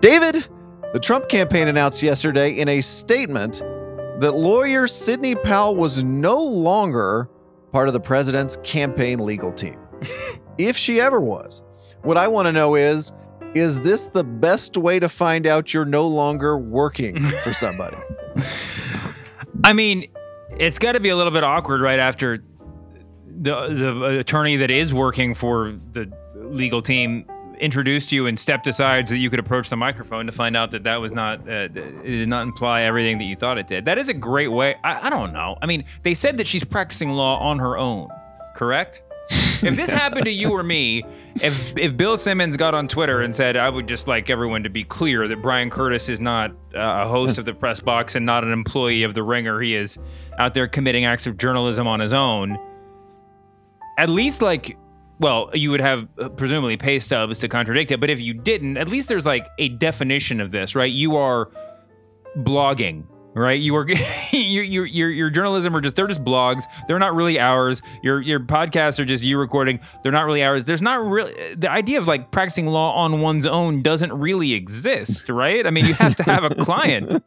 David, the Trump campaign announced yesterday in a statement that lawyer Sidney Powell was no longer part of the president's campaign legal team. if she ever was. What I want to know is is this the best way to find out you're no longer working for somebody? I mean, it's got to be a little bit awkward right after the the attorney that is working for the legal team introduced you and stepped aside so that you could approach the microphone to find out that that was not uh, it did not imply everything that you thought it did. That is a great way. I, I don't know. I mean, they said that she's practicing law on her own, correct? if this happened to you or me, if if Bill Simmons got on Twitter and said, "I would just like everyone to be clear that Bryan Curtis is not uh, a host of the press box and not an employee of the Ringer. He is out there committing acts of journalism on his own." At least like well, you would have uh, presumably pay stubs to contradict it, but if you didn't, at least there's like a definition of this, right? You are blogging, right? You are your your your your journalism are just they're just blogs. They're not really hours. Your your podcasts are just you recording. They're not really hours. There's not really the idea of like practicing law on one's own doesn't really exist, right? I mean, you have to have a client.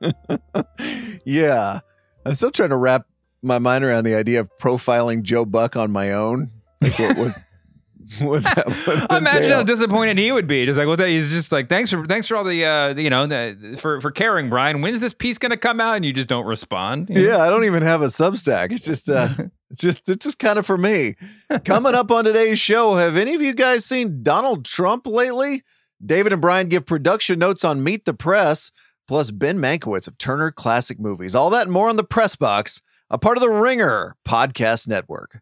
yeah, I'm still trying to wrap my mind around the idea of profiling Joe Buck on my own. Like what, what would that, Imagine how disappointed he would be. Just like, well, he's just like, thanks for thanks for all the, uh, you know, the, for for caring, Bryan. When's this piece going to come out? And you just don't respond. You know? Yeah, I don't even have a Substack. It's just, uh, it's just, it's just kind of for me. Coming up on today's show, have any of you guys seen Donald Trump lately? David and Bryan give production notes on Meet the Press, plus Ben Mankiewicz of Turner Classic Movies. All that and more on the Press Box, a part of the Ringer Podcast Network.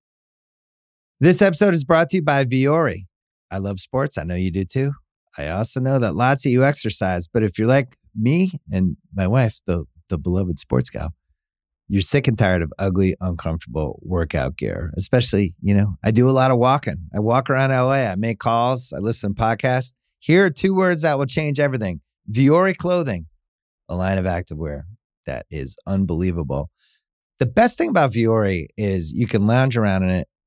This episode is brought to you by Vuori. I love sports. I know you do too. I also know that lots of you exercise, but if you're like me and my wife, the the beloved sports gal, you're sick and tired of ugly, uncomfortable workout gear. Especially, you know, I do a lot of walking. I walk around LA. I make calls. I listen to podcasts. Here are two words that will change everything: Vuori clothing, a line of activewear that is unbelievable. The best thing about Vuori is you can lounge around in it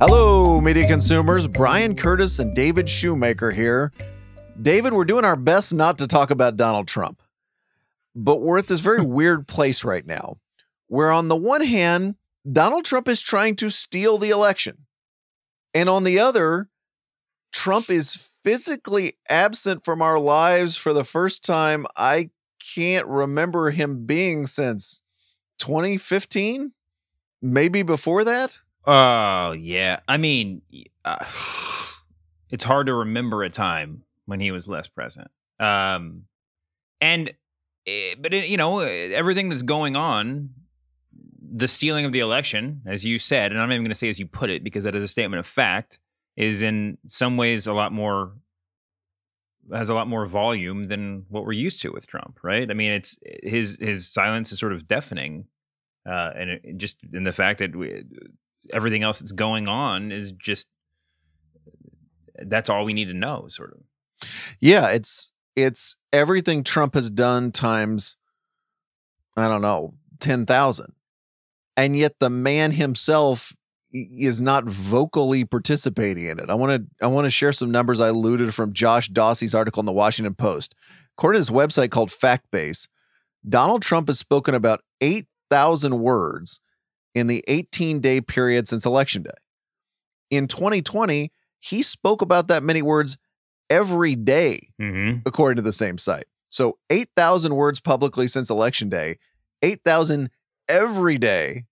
Hello, media consumers. Bryan Curtis and David Shoemaker here. David, we're doing our best not to talk about Donald Trump, but we're at this very weird place right now where, on the one hand, Donald Trump is trying to steal the election. And on the other, Trump is physically absent from our lives for the first time I can't remember him being since 2015, maybe before that. Oh yeah, I mean, uh, it's hard to remember a time when he was less present. Um, and eh, but it, you know everything that's going on, the stealing of the election, as you said, and I'm not even going to say as you put it because that is a statement of fact, is in some ways a lot more has a lot more volume than what we're used to with Trump, right? I mean, it's his his silence is sort of deafening, uh, and it, just in the fact that we, everything else that's going on is just that's all we need to know sort of yeah it's it's everything trump has done times i don't know 10,000 and yet the man himself is not vocally participating in it. I want to I want to share some numbers I alluded from Josh Dawsey's article in the Washington Post. According to his website called FactBase, Donald Trump has spoken about 8,000 words in the 18 day period since election day. In 2020, he spoke about that many words every day, Mm-hmm. according to the same site. So 8,000 words publicly since election day, 8,000 every day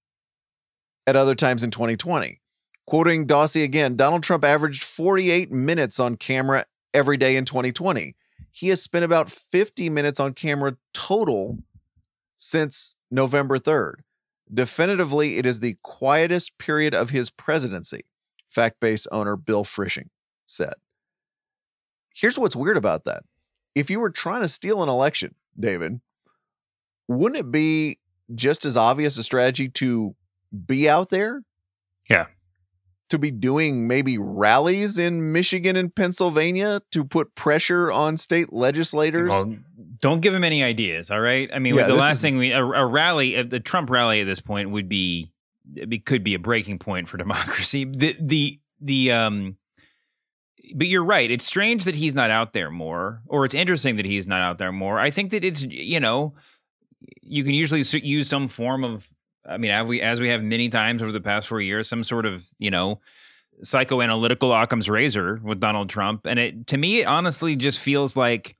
at other times in 2020. Quoting Dawsey again, Donald Trump averaged 48 minutes on camera every day in 2020. He has spent about 50 minutes on camera total since November 3rd. Definitively, it is the quietest period of his presidency, Fact-Base owner Bill Frischling said. Here's what's weird about that. If you were trying to steal an election, David, wouldn't it be just as obvious a strategy to be out there? Yeah. To be doing maybe rallies in Michigan and Pennsylvania to put pressure on state legislators? Well, don't give him any ideas. All right. I mean, Yeah, the last is- thing we a, a rally, uh, the Trump rally at this point would be it could be a breaking point for democracy. The the the um. But you're right. It's strange that he's not out there more, or it's interesting that he's not out there more. I think that it's you know, you can usually use some form of. I mean, as we as we have many times over the past four years, some sort of you know psychoanalytical Occam's razor with Donald Trump, and it to me, it honestly just feels like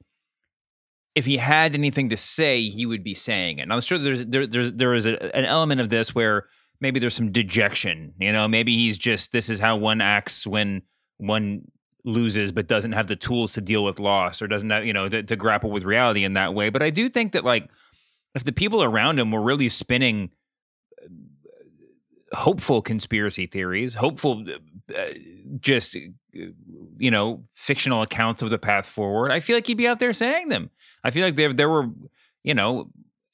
if he had anything to say, he would be saying it. Now, I'm sure there's there, there's there is a, an element of this where maybe there's some dejection. You know, maybe he's just this is how one acts when one loses, but doesn't have the tools to deal with loss or doesn't have you know to, to grapple with reality in that way. But I do think that like if the people around him were really spinning hopeful conspiracy theories, hopeful uh, just uh, you know fictional accounts of the path forward, I feel like he'd be out there saying them. I feel like there there were, you know,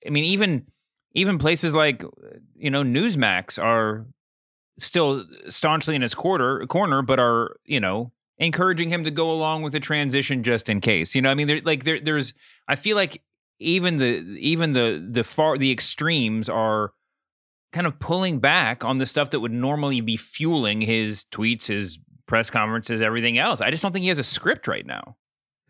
I mean, even even places like you know Newsmax are still staunchly in his quarter corner, but are you know encouraging him to go along with the transition just in case. You know, I mean, there like there there's I feel like even the even the the far the extremes are kind of pulling back on the stuff that would normally be fueling his tweets, his press conferences, everything else. I just don't think he has a script right now.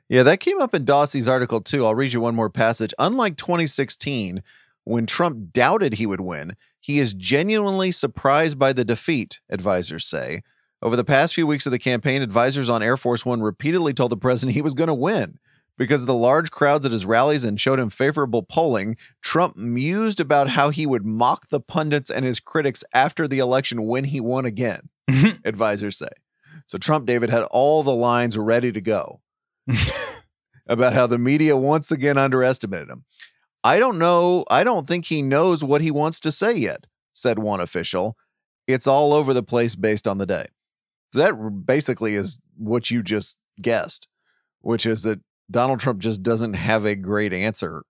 Yeah, that came up in Dawsey's article too. I'll read you one more passage. Unlike 2016, when Trump doubted he would win, he is genuinely surprised by the defeat, advisors say. Over the past few weeks of the campaign, advisors on Air Force One repeatedly told the president he was going to win. Because of the large crowds at his rallies and showed him favorable polling, Trump mused about how he would mock the pundits and his critics after the election when he won again, advisors say. So Trump, David, had all the lines ready to go about how the media once again underestimated him. I don't know. I don't think he knows what he wants to say yet, said one official. It's all over the place based on the day. So that basically is what you just guessed, which is that Donald Trump just doesn't have a great answer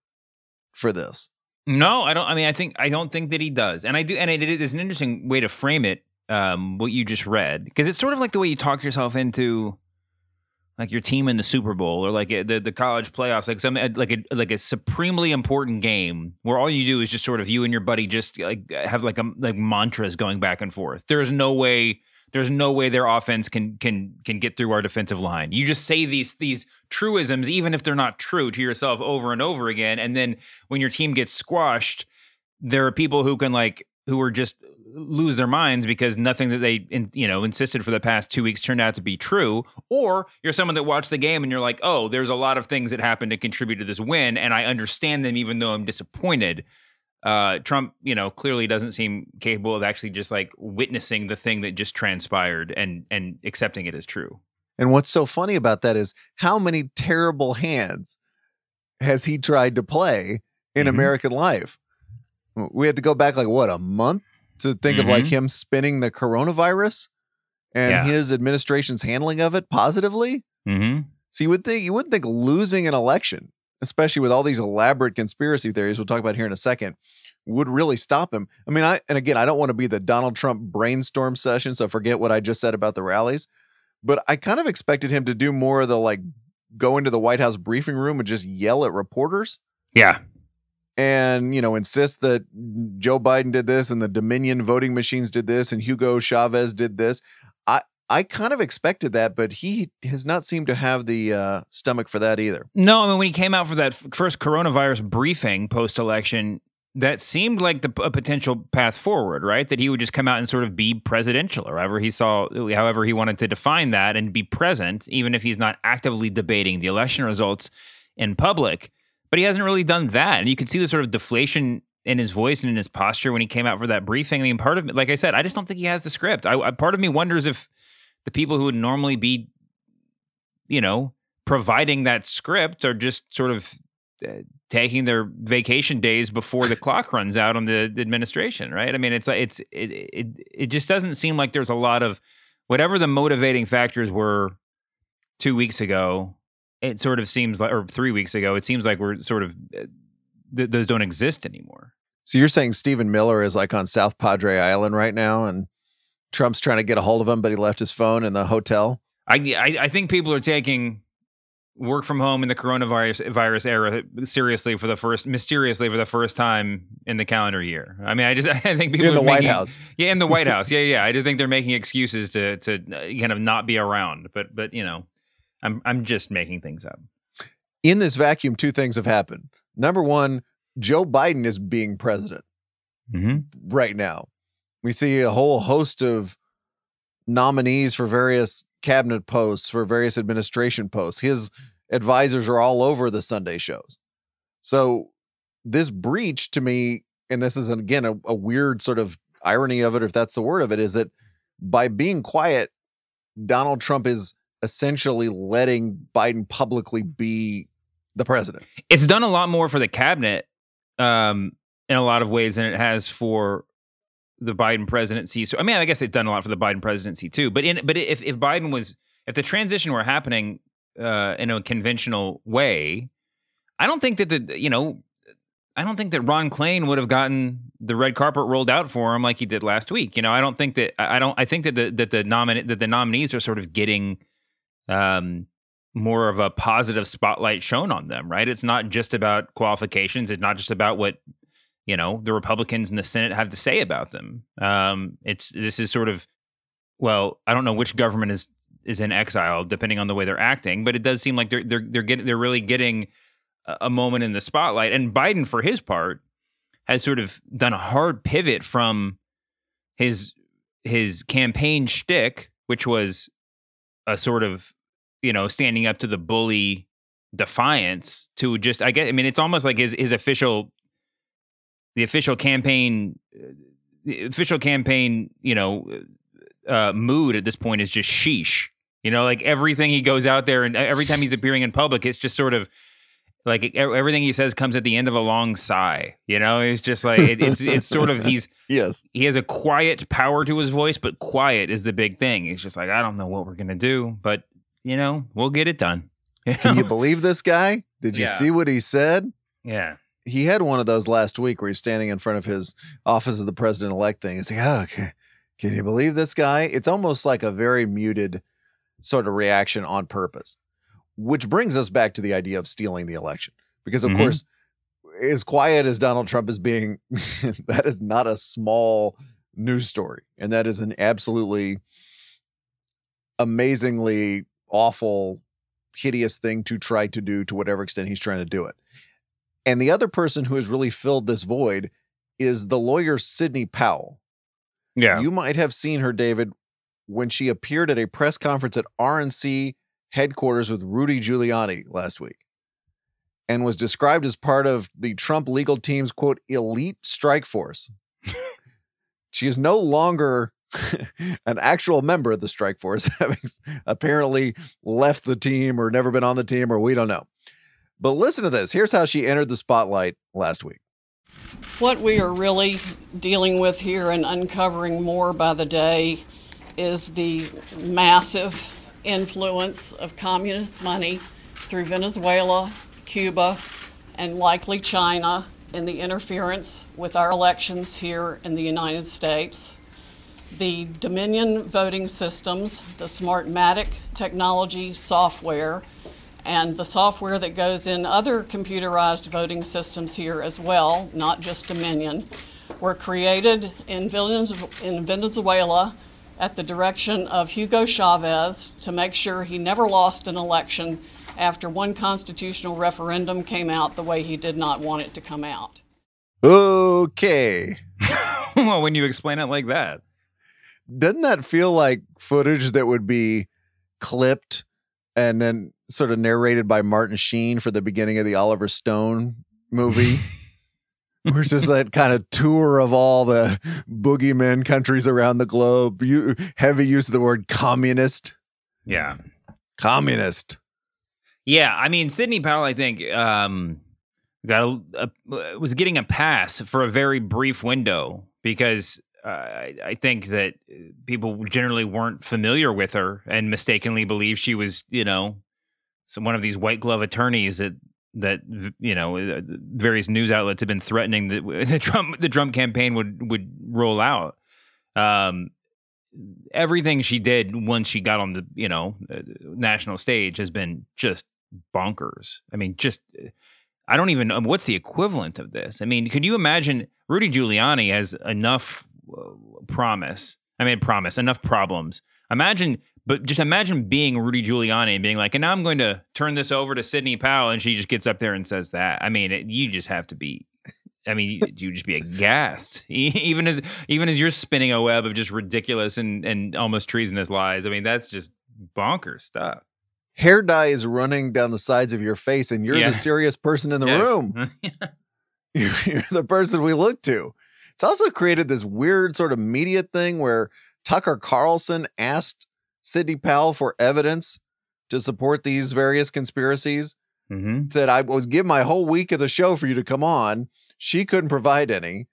for this. No, I don't. I mean, I think I don't think that he does, and I do. And it, it is an interesting way to frame it. Um, what you just read, because it's sort of like the way you talk yourself into, like your team in the Super Bowl or like the the college playoffs, like some like a like a supremely important game where all you do is just sort of you and your buddy just like have like a like mantras going back and forth. There's no way. There's no way their offense can can can get through our defensive line. You just say these these truisms, even if they're not true, to yourself over and over again, and then when your team gets squashed, there are people who can like who are just lose their minds because nothing that they in, you know insisted for the past two weeks turned out to be true. Or you're someone that watched the game and you're like, oh, there's a lot of things that happened to contribute to this win, and I understand them even though I'm disappointed. Uh, Trump, you know, clearly doesn't seem capable of actually just like witnessing the thing that just transpired and and accepting it as true. And what's so funny about that is how many terrible hands has he tried to play in Mhm. American life? We had to go back like what a month to think of like him spinning the coronavirus and Yeah. his administration's handling of it positively. Mm-hmm. So you would think you wouldn't think losing an election, especially with all these elaborate conspiracy theories we'll talk about here in a second, would really stop him. I mean, I and again, I don't want to be the Donald Trump brainstorm session, so forget what I just said about the rallies. But I kind of expected him to do more of the like go into the White House briefing room and just yell at reporters Yeah. and you know insist that Joe Biden did this and the Dominion voting machines did this and Hugo Chavez did this. I kind of expected that, but he has not seemed to have the uh, stomach for that either. No, I mean when he came out for that first coronavirus briefing post election, that seemed like the a potential path forward, right? That he would just come out and sort of be presidential, or however he saw, however he wanted to define that, and be present, even if he's not actively debating the election results in public. But he hasn't really done that, and you can see the sort of deflation in his voice and in his posture when he came out for that briefing. I mean, part of it, like I said, I just don't think he has the script. I, I part of me wonders if the people who would normally be, you know, providing that script are just sort of uh, taking their vacation days before the clock runs out on the, the administration, right? I mean, it's like it's it, it it just doesn't seem like there's a lot of whatever the motivating factors were two weeks ago. It sort of seems like, or three weeks ago, it seems like we're sort of uh, th- those don't exist anymore. So you're saying Stephen Miller is like on South Padre Island right now, and Trump's trying to get a hold of him, but he left his phone in the hotel. I I, I think people are taking work from home in the coronavirus virus era seriously for the first mysteriously for the first time in the calendar year. I mean, I just I think people in the White House. Yeah, in the White House. Yeah, yeah. I do think they're making excuses to to uh, kind of not be around. But but you know, I'm I'm just making things up. In this vacuum, two things have happened. Number one, Joe Biden is being president Mm-hmm. right now. We see a whole host of nominees for various cabinet posts, for various administration posts. His advisors are all over the Sunday shows. So this breach to me, and this is again a, a weird sort of irony of it, if that's the word of it, is that by being quiet, Donald Trump is essentially letting Biden publicly be the president. It's done a lot more for the cabinet um, in a lot of ways than it has for the Biden presidency. So I mean, I guess it's done a lot for the Biden presidency too. But in but if if Biden was if the transition were happening uh, in a conventional way, I don't think that the you know I don't think that Ron Klain would have gotten the red carpet rolled out for him like he did last week. You know, I don't think that I don't I think that the that the nomin that the nominees are sort of getting um more of a positive spotlight shown on them, right? It's not just about qualifications. It's not just about what you know the Republicans in the Senate have to say about them. Um, it's this is sort of well, I don't know which government is is in exile depending on the way they're acting, but it does seem like they're they're they're getting they're really getting a, moment in the spotlight. And Biden, for his part, has sort of done a hard pivot from his his campaign shtick, which was a sort of you know standing up to the bully defiance to just I guess I mean it's almost like his his official the official campaign uh, the official campaign you know uh, uh, mood at this point is just sheesh you know like everything he goes out there and uh, every time he's appearing in public it's just sort of like everything he says comes at the end of a long sigh you know it's just like it, it's it's sort of he's Yes. he has a quiet power to his voice but quiet is the big thing he's just like i don't know what we're gonna do but you know we'll get it done Can you believe this guy? Did you Yeah. see what he said? yeah he had one of those last week where he's standing in front of his office of the president elect thing. It's like, oh, okay. can you believe this guy? It's almost like a very muted sort of reaction on purpose, which brings us back to the idea of stealing the election. Because, of Mhm. course, as quiet as Donald Trump is being, that is not a small news story. And that is an absolutely amazingly awful, hideous thing to try to do to whatever extent he's trying to do it. And the other person who has really filled this void is the lawyer Sidney Powell. yeah You might have seen her, David, when she appeared at a press conference at RNC headquarters with Rudy Giuliani last week and was described as part of the Trump legal team's quote elite strike force. she is no longer an actual member of the strike force, having apparently left the team or never been on the team, or we don't know. But listen to this. Here's how she entered the spotlight last week. What we are really dealing with here and uncovering more by the day is the massive influence of communist money through Venezuela, Cuba, and likely China in the interference with our elections here in the United States. The Dominion voting systems, the Smartmatic technology software, and the software that goes in other computerized voting systems here as well, not just Dominion, were created in Venez- in Venezuela at the direction of Hugo Chavez to make sure he never lost an election after one constitutional referendum came out the way he did not want it to come out. Okay. well, when you explain it like that. Doesn't that feel like footage that would be clipped and then sort of narrated by Martin Sheen for the beginning of the Oliver Stone movie? Where it's just that kind of tour of all the boogeyman countries around the globe. You heavy use of the word communist. Yeah. Communist. Yeah, I mean Sidney Powell, I think, um, got a, a, was getting a pass for a very brief window because uh, I, I think that people generally weren't familiar with her and mistakenly believed she was, you know, some one of these white glove attorneys that that you know uh, various news outlets have been threatening that the Trump the Trump campaign would would roll out. Um, everything she did once she got on the you know uh, national stage has been just bonkers. I mean, just I don't even know what's the equivalent of this. I mean, could you imagine Rudy Giuliani has enough uh, promise? I mean, promise enough problems. Imagine, but just imagine being Rudy Giuliani and being like, and now I'm going to turn this over to Sidney Powell, and she just gets up there and says that. I mean, it, you just have to be. I mean, you just be aghast, even as even as you're spinning a web of just ridiculous and and almost treasonous lies. I mean, that's just bonkers stuff hair dye is running down the sides of your face and you're yeah. the serious person in the yes. room. you're the person we look to. It's also created this weird sort of media thing where Tucker Carlson asked Sidney Powell for evidence to support these various conspiracies. Mm-hmm. Said I would give my whole week of the show for you to come on. She couldn't provide any.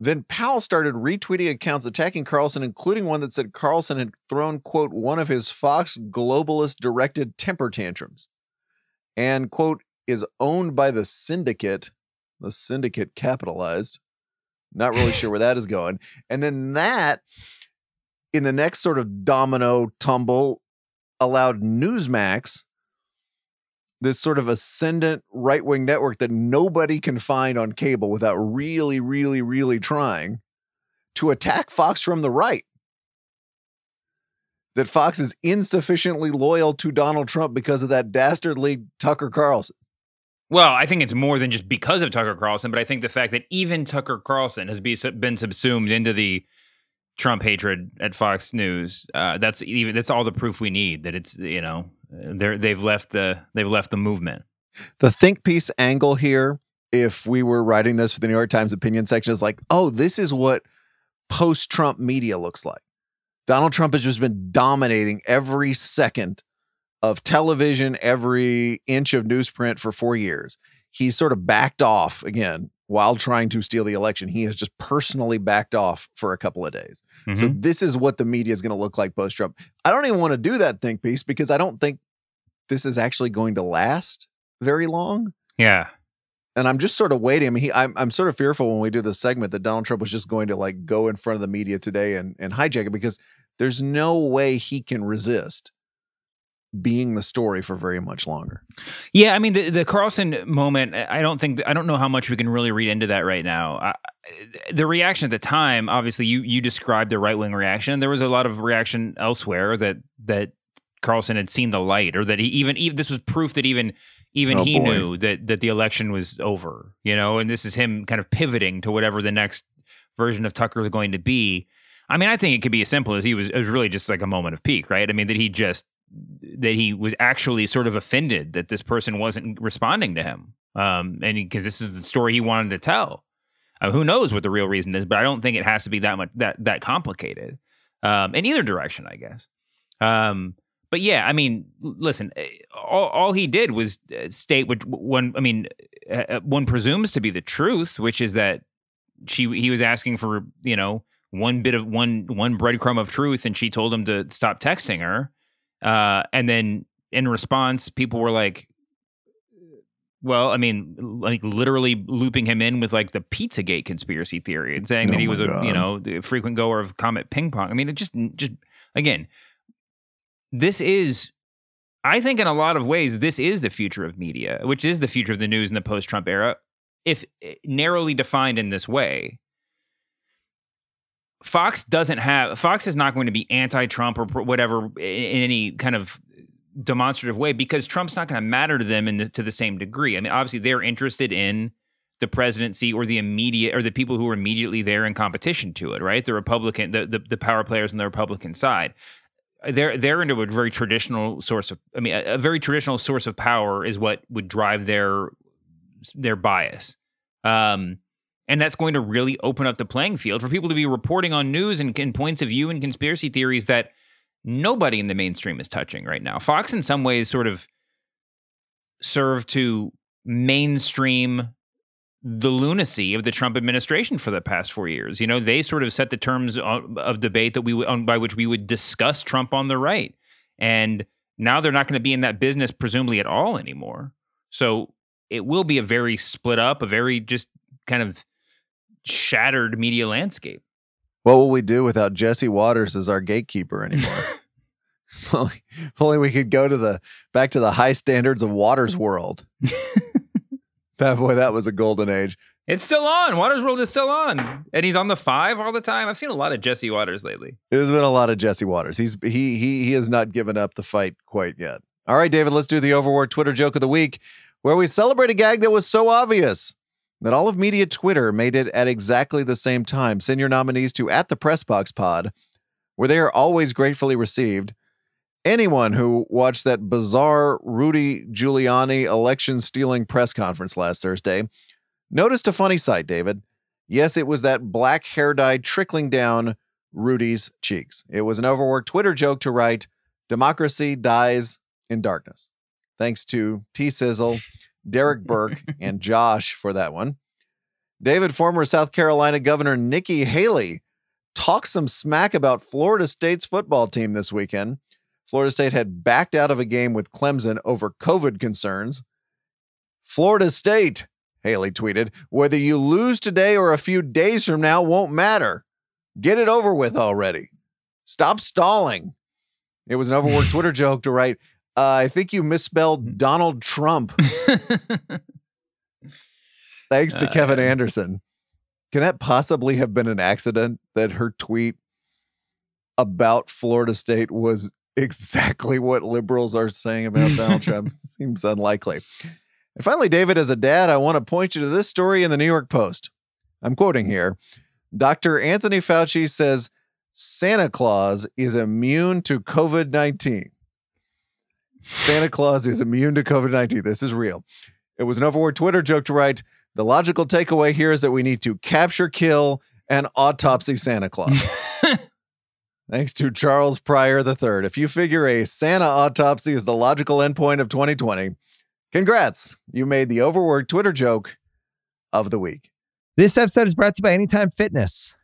Then Powell started retweeting accounts attacking Carlson, including one that said Carlson had thrown, quote, one of his Fox globalist directed temper tantrums and, quote, is owned by the syndicate. The syndicate capitalized. Not really sure where that is going. And then that, in the next sort of domino tumble, allowed Newsmax this sort of ascendant right wing network that nobody can find on cable without really, really, really trying to attack Fox from the right. That Fox is insufficiently loyal to Donald Trump because of that dastardly Tucker Carlson. Well, I think it's more than just because of Tucker Carlson, but I think the fact that even Tucker Carlson has been subsumed into the Trump hatred at Fox News, uh, that's even that's all the proof we need that it's you know they're they've left the they've left the movement. The think piece angle here, if we were writing this for the New York Times opinion section, is like, oh, this is what post Trump media looks like. Donald Trump has just been dominating every second of television, every inch of newsprint for four years. He's sort of backed off again while trying to steal the election. He has just personally backed off for a couple of days. Mm-hmm. So this is what the media is going to look like post Trump. I don't even want to do that think piece because I don't think this is actually going to last very long. Yeah. And I'm just sort of waiting. I mean, he, I'm, I'm sort of fearful when we do this segment that Donald Trump was just going to like go in front of the media today and, and hijack it because there's no way he can resist being the story for very much longer. Yeah, I mean the the Carlson moment. I don't think I don't know how much we can really read into that right now. I, the reaction at the time, obviously, you you described the right wing reaction. There was a lot of reaction elsewhere that that Carlson had seen the light, or that he even even this was proof that even even oh, he boy. knew that that the election was over. You know, and this is him kind of pivoting to whatever the next version of Tucker is going to be. I mean, I think it could be as simple as he was. It was really just like a moment of pique, right? I mean, that he just that he was actually sort of offended that this person wasn't responding to him, um, and because this is the story he wanted to tell. Uh, who knows what the real reason is, but I don't think it has to be that much that that complicated. Um, in either direction, I guess. Um, but yeah, I mean, listen, eh, all, all he did was uh, state what one. I mean, uh, one presumes to be the truth, which is that she he was asking for you know one bit of one one breadcrumb of truth, and she told him to stop texting her. Uh, and then in response, people were like, well, I mean, like literally looping him in with like the Pizzagate conspiracy theory and saying oh that he was a God. you know frequent goer of Comet Ping Pong. I mean, it just just again, this is, I think, in a lot of ways, this is the future of media, which is the future of the news in the post-Trump era, if eh, narrowly defined in this way. Fox doesn't have Fox is not going to be anti-Trump or whatever in any kind of demonstrative way because Trump's not going to matter to them in the, to the same degree. I mean, obviously they're interested in the presidency or the immediate or the people who are immediately there in competition to it, right? The Republican, the, the, the power players on the Republican side. They're they're into a very traditional source of I mean a, a very traditional source of power is what would drive their their bias. Um, and that's going to really open up the playing field for people to be reporting on news and, and points of view and conspiracy theories that nobody in the mainstream is touching right now. Fox, in some ways, sort of served to mainstream the lunacy of the Trump administration for the past four years. You know, they sort of set the terms of debate that we by which we would discuss Trump on the right, and now they're not going to be in that business presumably at all anymore. So it will be a very split up, a very just kind of shattered media landscape. What will we do without Jesse Watters as our gatekeeper anymore? if, only, if only we could go to the back to the high standards of Watters world. that boy, that was a golden age. It's still on. Watters World is still on, and he's on the five all the time. I've seen a lot of Jesse Watters lately. There's been a lot of Jesse Watters. He's he he he has not given up the fight quite yet. All right, David, let's do the overworked Twitter joke of the week, where we celebrate a gag that was so obvious that all of media Twitter made it at exactly the same time. Send your nominees to at the Pressbox Pod, where they are always gratefully received. Anyone who watched that bizarre Rudy Giuliani election stealing press conference last Thursday noticed a funny sight, David. Yes, it was that black hair dye trickling down Rudy's cheeks. It was an overworked Twitter joke to write, Democracy dies in darkness. Thanks to T Sizzle Derek Burke, and Josh for that one. David, former South Carolina Governor Nikki Haley, talked some smack about Florida State's football team this weekend. Florida State had backed out of a game with Clemson over COVID concerns. Florida State, Haley tweeted, whether you lose today or a few days from now won't matter. Get it over with already. Stop stalling. It was an overworked Twitter joke to write, uh, I think you misspelled mm. Donald Trump. Thanks to uh, Kevin Anderson. Can that possibly have been an accident that her tweet about Florida State was exactly what liberals are saying about Donald Trump? Seems unlikely. And finally, David, as a dad, I want to point you to this story in the New York Post. I'm quoting here Dr. Anthony Fauci says Santa Claus is immune to COVID 19. Santa Claus is immune to COVID 19. This is real. It was an overworked Twitter joke to write The logical takeaway here is that we need to capture, kill, and autopsy Santa Claus. Thanks to Charles Pryor III. If you figure a Santa autopsy is the logical endpoint of 2020, congrats. You made the overworked Twitter joke of the week. This episode is brought to you by Anytime Fitness.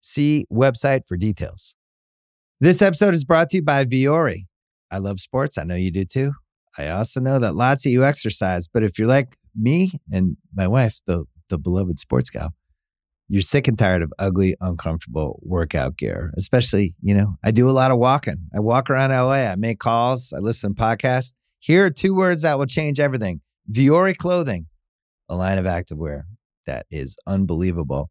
See website for details. This episode is brought to you by Vuori. I love sports. I know you do too. I also know that lots of you exercise, but if you're like me and my wife, the the beloved sports gal, you're sick and tired of ugly, uncomfortable workout gear. Especially, you know, I do a lot of walking. I walk around LA. I make calls. I listen to podcasts. Here are two words that will change everything: Vuori clothing, a line of activewear that is unbelievable.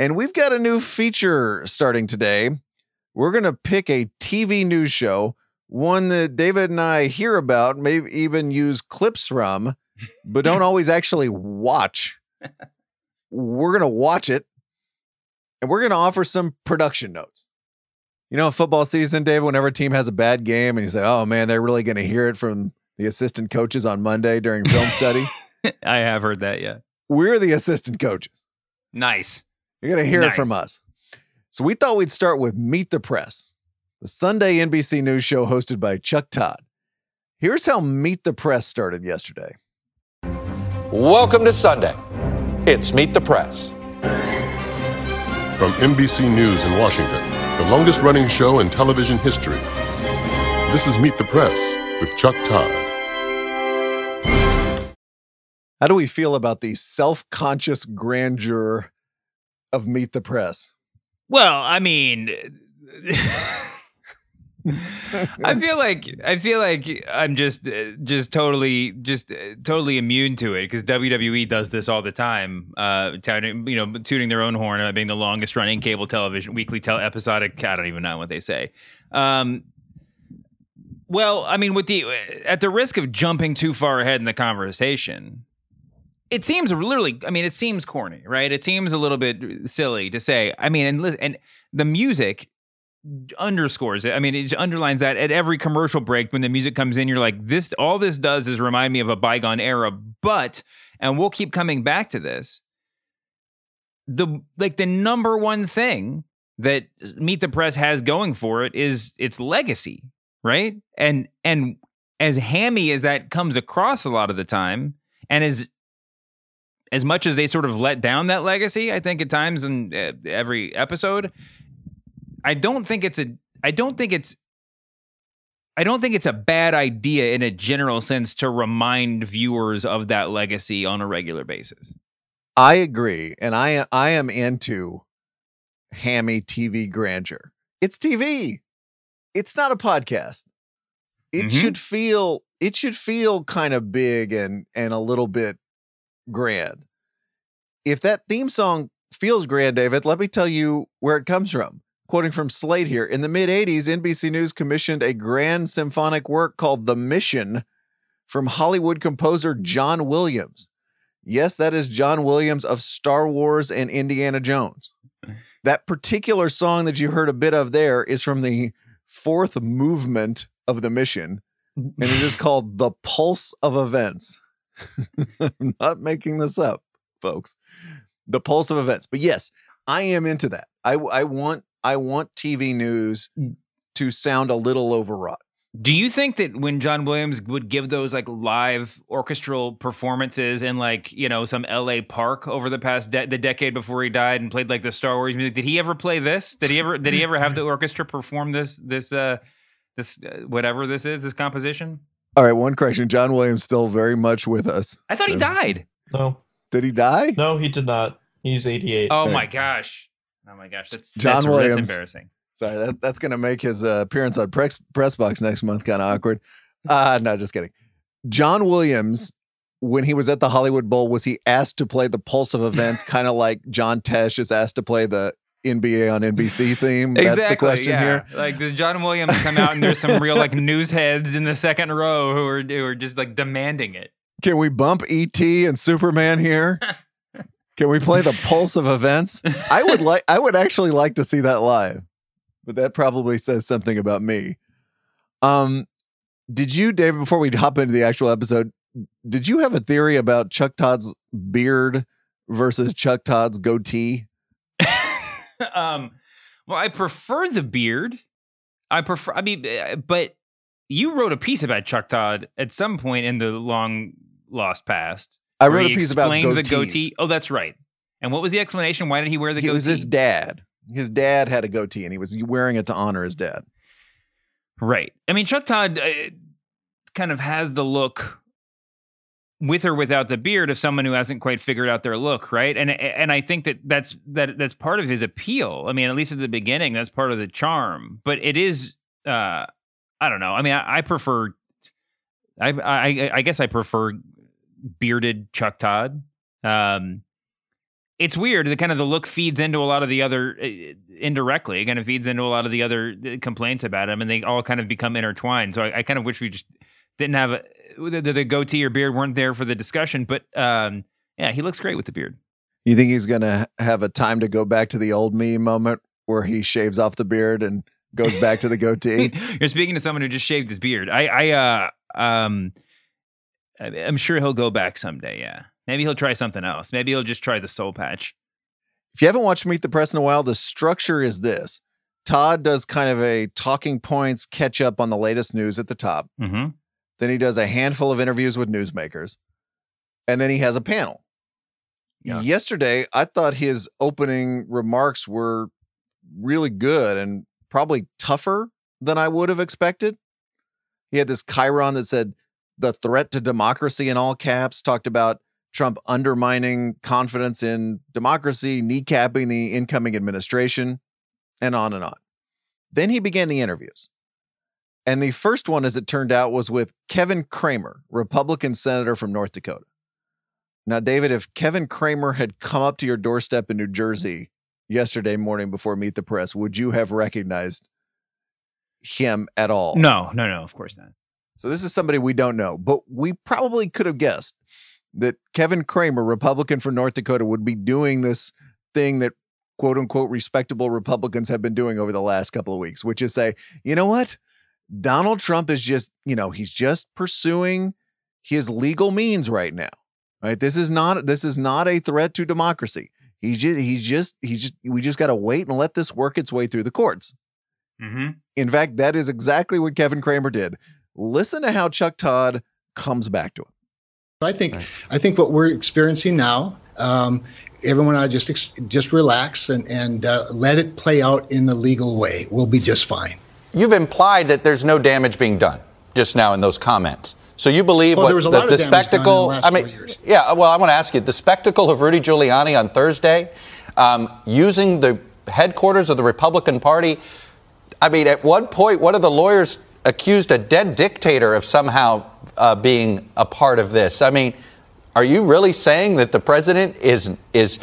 And we've got a new feature starting today. We're going to pick a TV news show, one that David and I hear about, maybe even use clips from, but don't always actually watch. We're going to watch it and we're going to offer some production notes. You know, football season, David, whenever a team has a bad game and you say, oh man, they're really going to hear it from the assistant coaches on Monday during film study. I have heard that, yeah. We're the assistant coaches. Nice. You're going to hear Nice. it from us. So we thought we'd start with Meet the Press, the Sunday NBC News show hosted by Chuck Todd. Here's how Meet the Press started yesterday. Welcome to Sunday. It's Meet the Press. From NBC News in Washington, the longest running show in television history. This is Meet the Press with Chuck Todd. How do we feel about the self conscious grandeur of Meet the Press? Well, I mean, I feel like I feel like I'm just uh, just totally just uh, totally immune to it because WWE does this all the time, uh, you know tooting their own horn about being the longest running cable television weekly tel episodic. I don't even know what they say. Um, well, I mean, with the at the risk of jumping too far ahead in the conversation, it seems literally. I mean, it seems corny, right? It seems a little bit silly to say. I mean, and and the music underscores it. I mean, it underlines that at every commercial break when the music comes in, you're like, this. All this does is remind me of a bygone era. But, and we'll keep coming back to this. The like the number one thing that Meet the Press has going for it is its legacy, right? And and as hammy as that comes across a lot of the time, and as as much as they sort of let down that legacy, I think at times in uh, every episode, I don't think it's a I don't think it's I don't think it's a bad idea in a general sense to remind viewers of that legacy on a regular basis. I agree, and I I am into hammy TV grandeur. It's TV. It's not a podcast. It Mhm. should feel it should feel kind of big and and a little bit grand. If that theme song feels grand, David, let me tell you where it comes from. Quoting from Slate here, in the mid 80s, NBC News commissioned a grand symphonic work called The Mission from Hollywood composer John Williams. Yes, that is John Williams of Star Wars and Indiana Jones. That particular song that you heard a bit of there is from the fourth movement of the mission, and it is called The Pulse of Events. I'm not making this up, folks. The Pulse of Events. But yes, I am into that. I, I want I want TV news to sound a little overwrought. Do you think that when John Williams would give those like live orchestral performances in like you know some L.A. park over the past de- the decade before he died and played like the Star Wars music? Did he ever play this? Did he ever did he ever have the orchestra perform this this uh this uh, whatever this is this composition? All right, one correction. John Williams still very much with us. I thought he died. No, Did he die? no, he did not. He's 88. Oh Right. my gosh! Oh my gosh! That's John that's, Williams. That's embarrassing. Sorry, that, that's going to make his uh, appearance on press, press Box next month kind of awkward. Uh, no, just kidding. John Williams, when he was at the Hollywood Bowl, was he asked to play the pulse of events, kind of like John Tesh is asked to play the NBA on NBC theme? That's the question yeah. here. Like does John Williams come out and there's some real like news heads in the second row who are who are just like demanding it. Can we bump ET and Superman here? Can we play the pulse of events? I would like. I would actually like to see that live, but that probably says something about me. Um, did you, David? Before we hop into the actual episode, did you have a theory about Chuck Todd's beard versus Chuck Todd's goatee? um, well, I prefer the beard. I prefer. I mean, uh, but you wrote a piece about Chuck Todd at some point in the long lost past. I wrote a piece about goatees. the goatee. Oh, that's right. And what was the explanation? Why did he wear the He goatee? was his dad. his dad had a goatee and he was wearing it to honor his dad. Right. I mean, Chuck Todd uh, kind of has the look with or without the beard of someone who hasn't quite figured out their look, right? And and I think that that's that that's part of his appeal. I mean, at least at the beginning, that's part of the charm. But it is, uh, I don't know. I mean, I, I prefer, I, I I guess I prefer bearded Chuck Todd. Um, it's weird. The kind of the look feeds into a lot of the other uh, indirectly. It kind of feeds into a lot of the other uh, complaints about him, and they all kind of become intertwined. So I, I kind of wish we just didn't have a, the, the goatee or beard weren't there for the discussion. But um, yeah, he looks great with the beard. You think he's going to have a time to go back to the old me moment where he shaves off the beard and goes back to the goatee? You're speaking to someone who just shaved his beard. I, I, uh, um, I'm sure he'll go back someday. Yeah, maybe he'll try something else. Maybe he'll just try the soul patch. If you haven't watched Meet the Press in a while, the structure is this: Todd does kind of a talking points catch up on the latest news at the top. Mm-hmm. Then he does a handful of interviews with newsmakers, and then he has a panel. Yeah. Yesterday, I thought his opening remarks were really good and probably tougher than I would have expected. He had this chyron that said the threat to democracy in all caps, talked about Trump undermining confidence in democracy, kneecapping the incoming administration, and on and on. Then he began the interviews. And the first one, as it turned out, was with Kevin Cramer, Republican senator from North Dakota. Now, David, if Kevin Cramer had come up to your doorstep in New Jersey yesterday morning before Meet the Press, would you have recognized him at all? No, no, no, of course not. So this is somebody we don't know, but we probably could have guessed that Kevin Cramer, Republican from North Dakota, would be doing this thing that quote unquote respectable Republicans have been doing over the last couple of weeks, which is say, you know what? Donald Trump is just, you know, he's just pursuing his legal means right now. Right? This is not this is not a threat to democracy. He's just he's just he's just we just got to wait and let this work its way through the courts. Mm-hmm. In fact, that is exactly what Kevin Cramer did. Listen to how Chuck Todd comes back to him. I think I think what we're experiencing now, um, everyone I just ex- just relax and and uh, let it play out in the legal way. We'll be just fine. You've implied that there's no damage being done just now in those comments. So you believe Well, what there was a the, the damage done in the spectacle? last I mean, yeah. Well, I want to ask you the spectacle of Rudy Giuliani on Thursday, um, using the headquarters of the Republican Party. I mean, at one point, one of the lawyers accused a dead dictator of somehow uh, being a part of this. I mean, are you really saying that the president is is?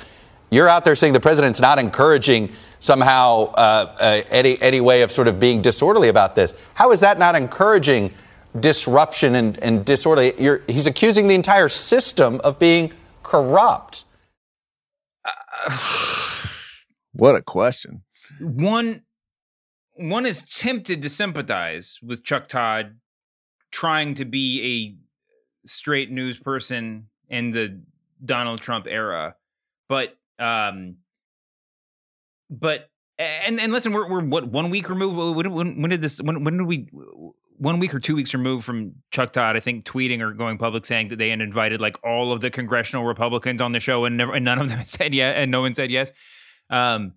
You're out there saying the president's not encouraging somehow uh, uh, any any way of sort of being disorderly about this. How is that not encouraging disruption and, and disorderly? You're, he's accusing the entire system of being corrupt. What a question. one one is tempted to sympathize with Chuck Todd trying to be a straight news person in the Donald Trump era, but um, but and and listen, we're we're what one week removed. When, when, when did this? When when did we? One week or two weeks removed from Chuck Todd, I think, tweeting or going public saying that they had invited like all of the congressional Republicans on the show, and never, and none of them said yes, and no one said yes. Um,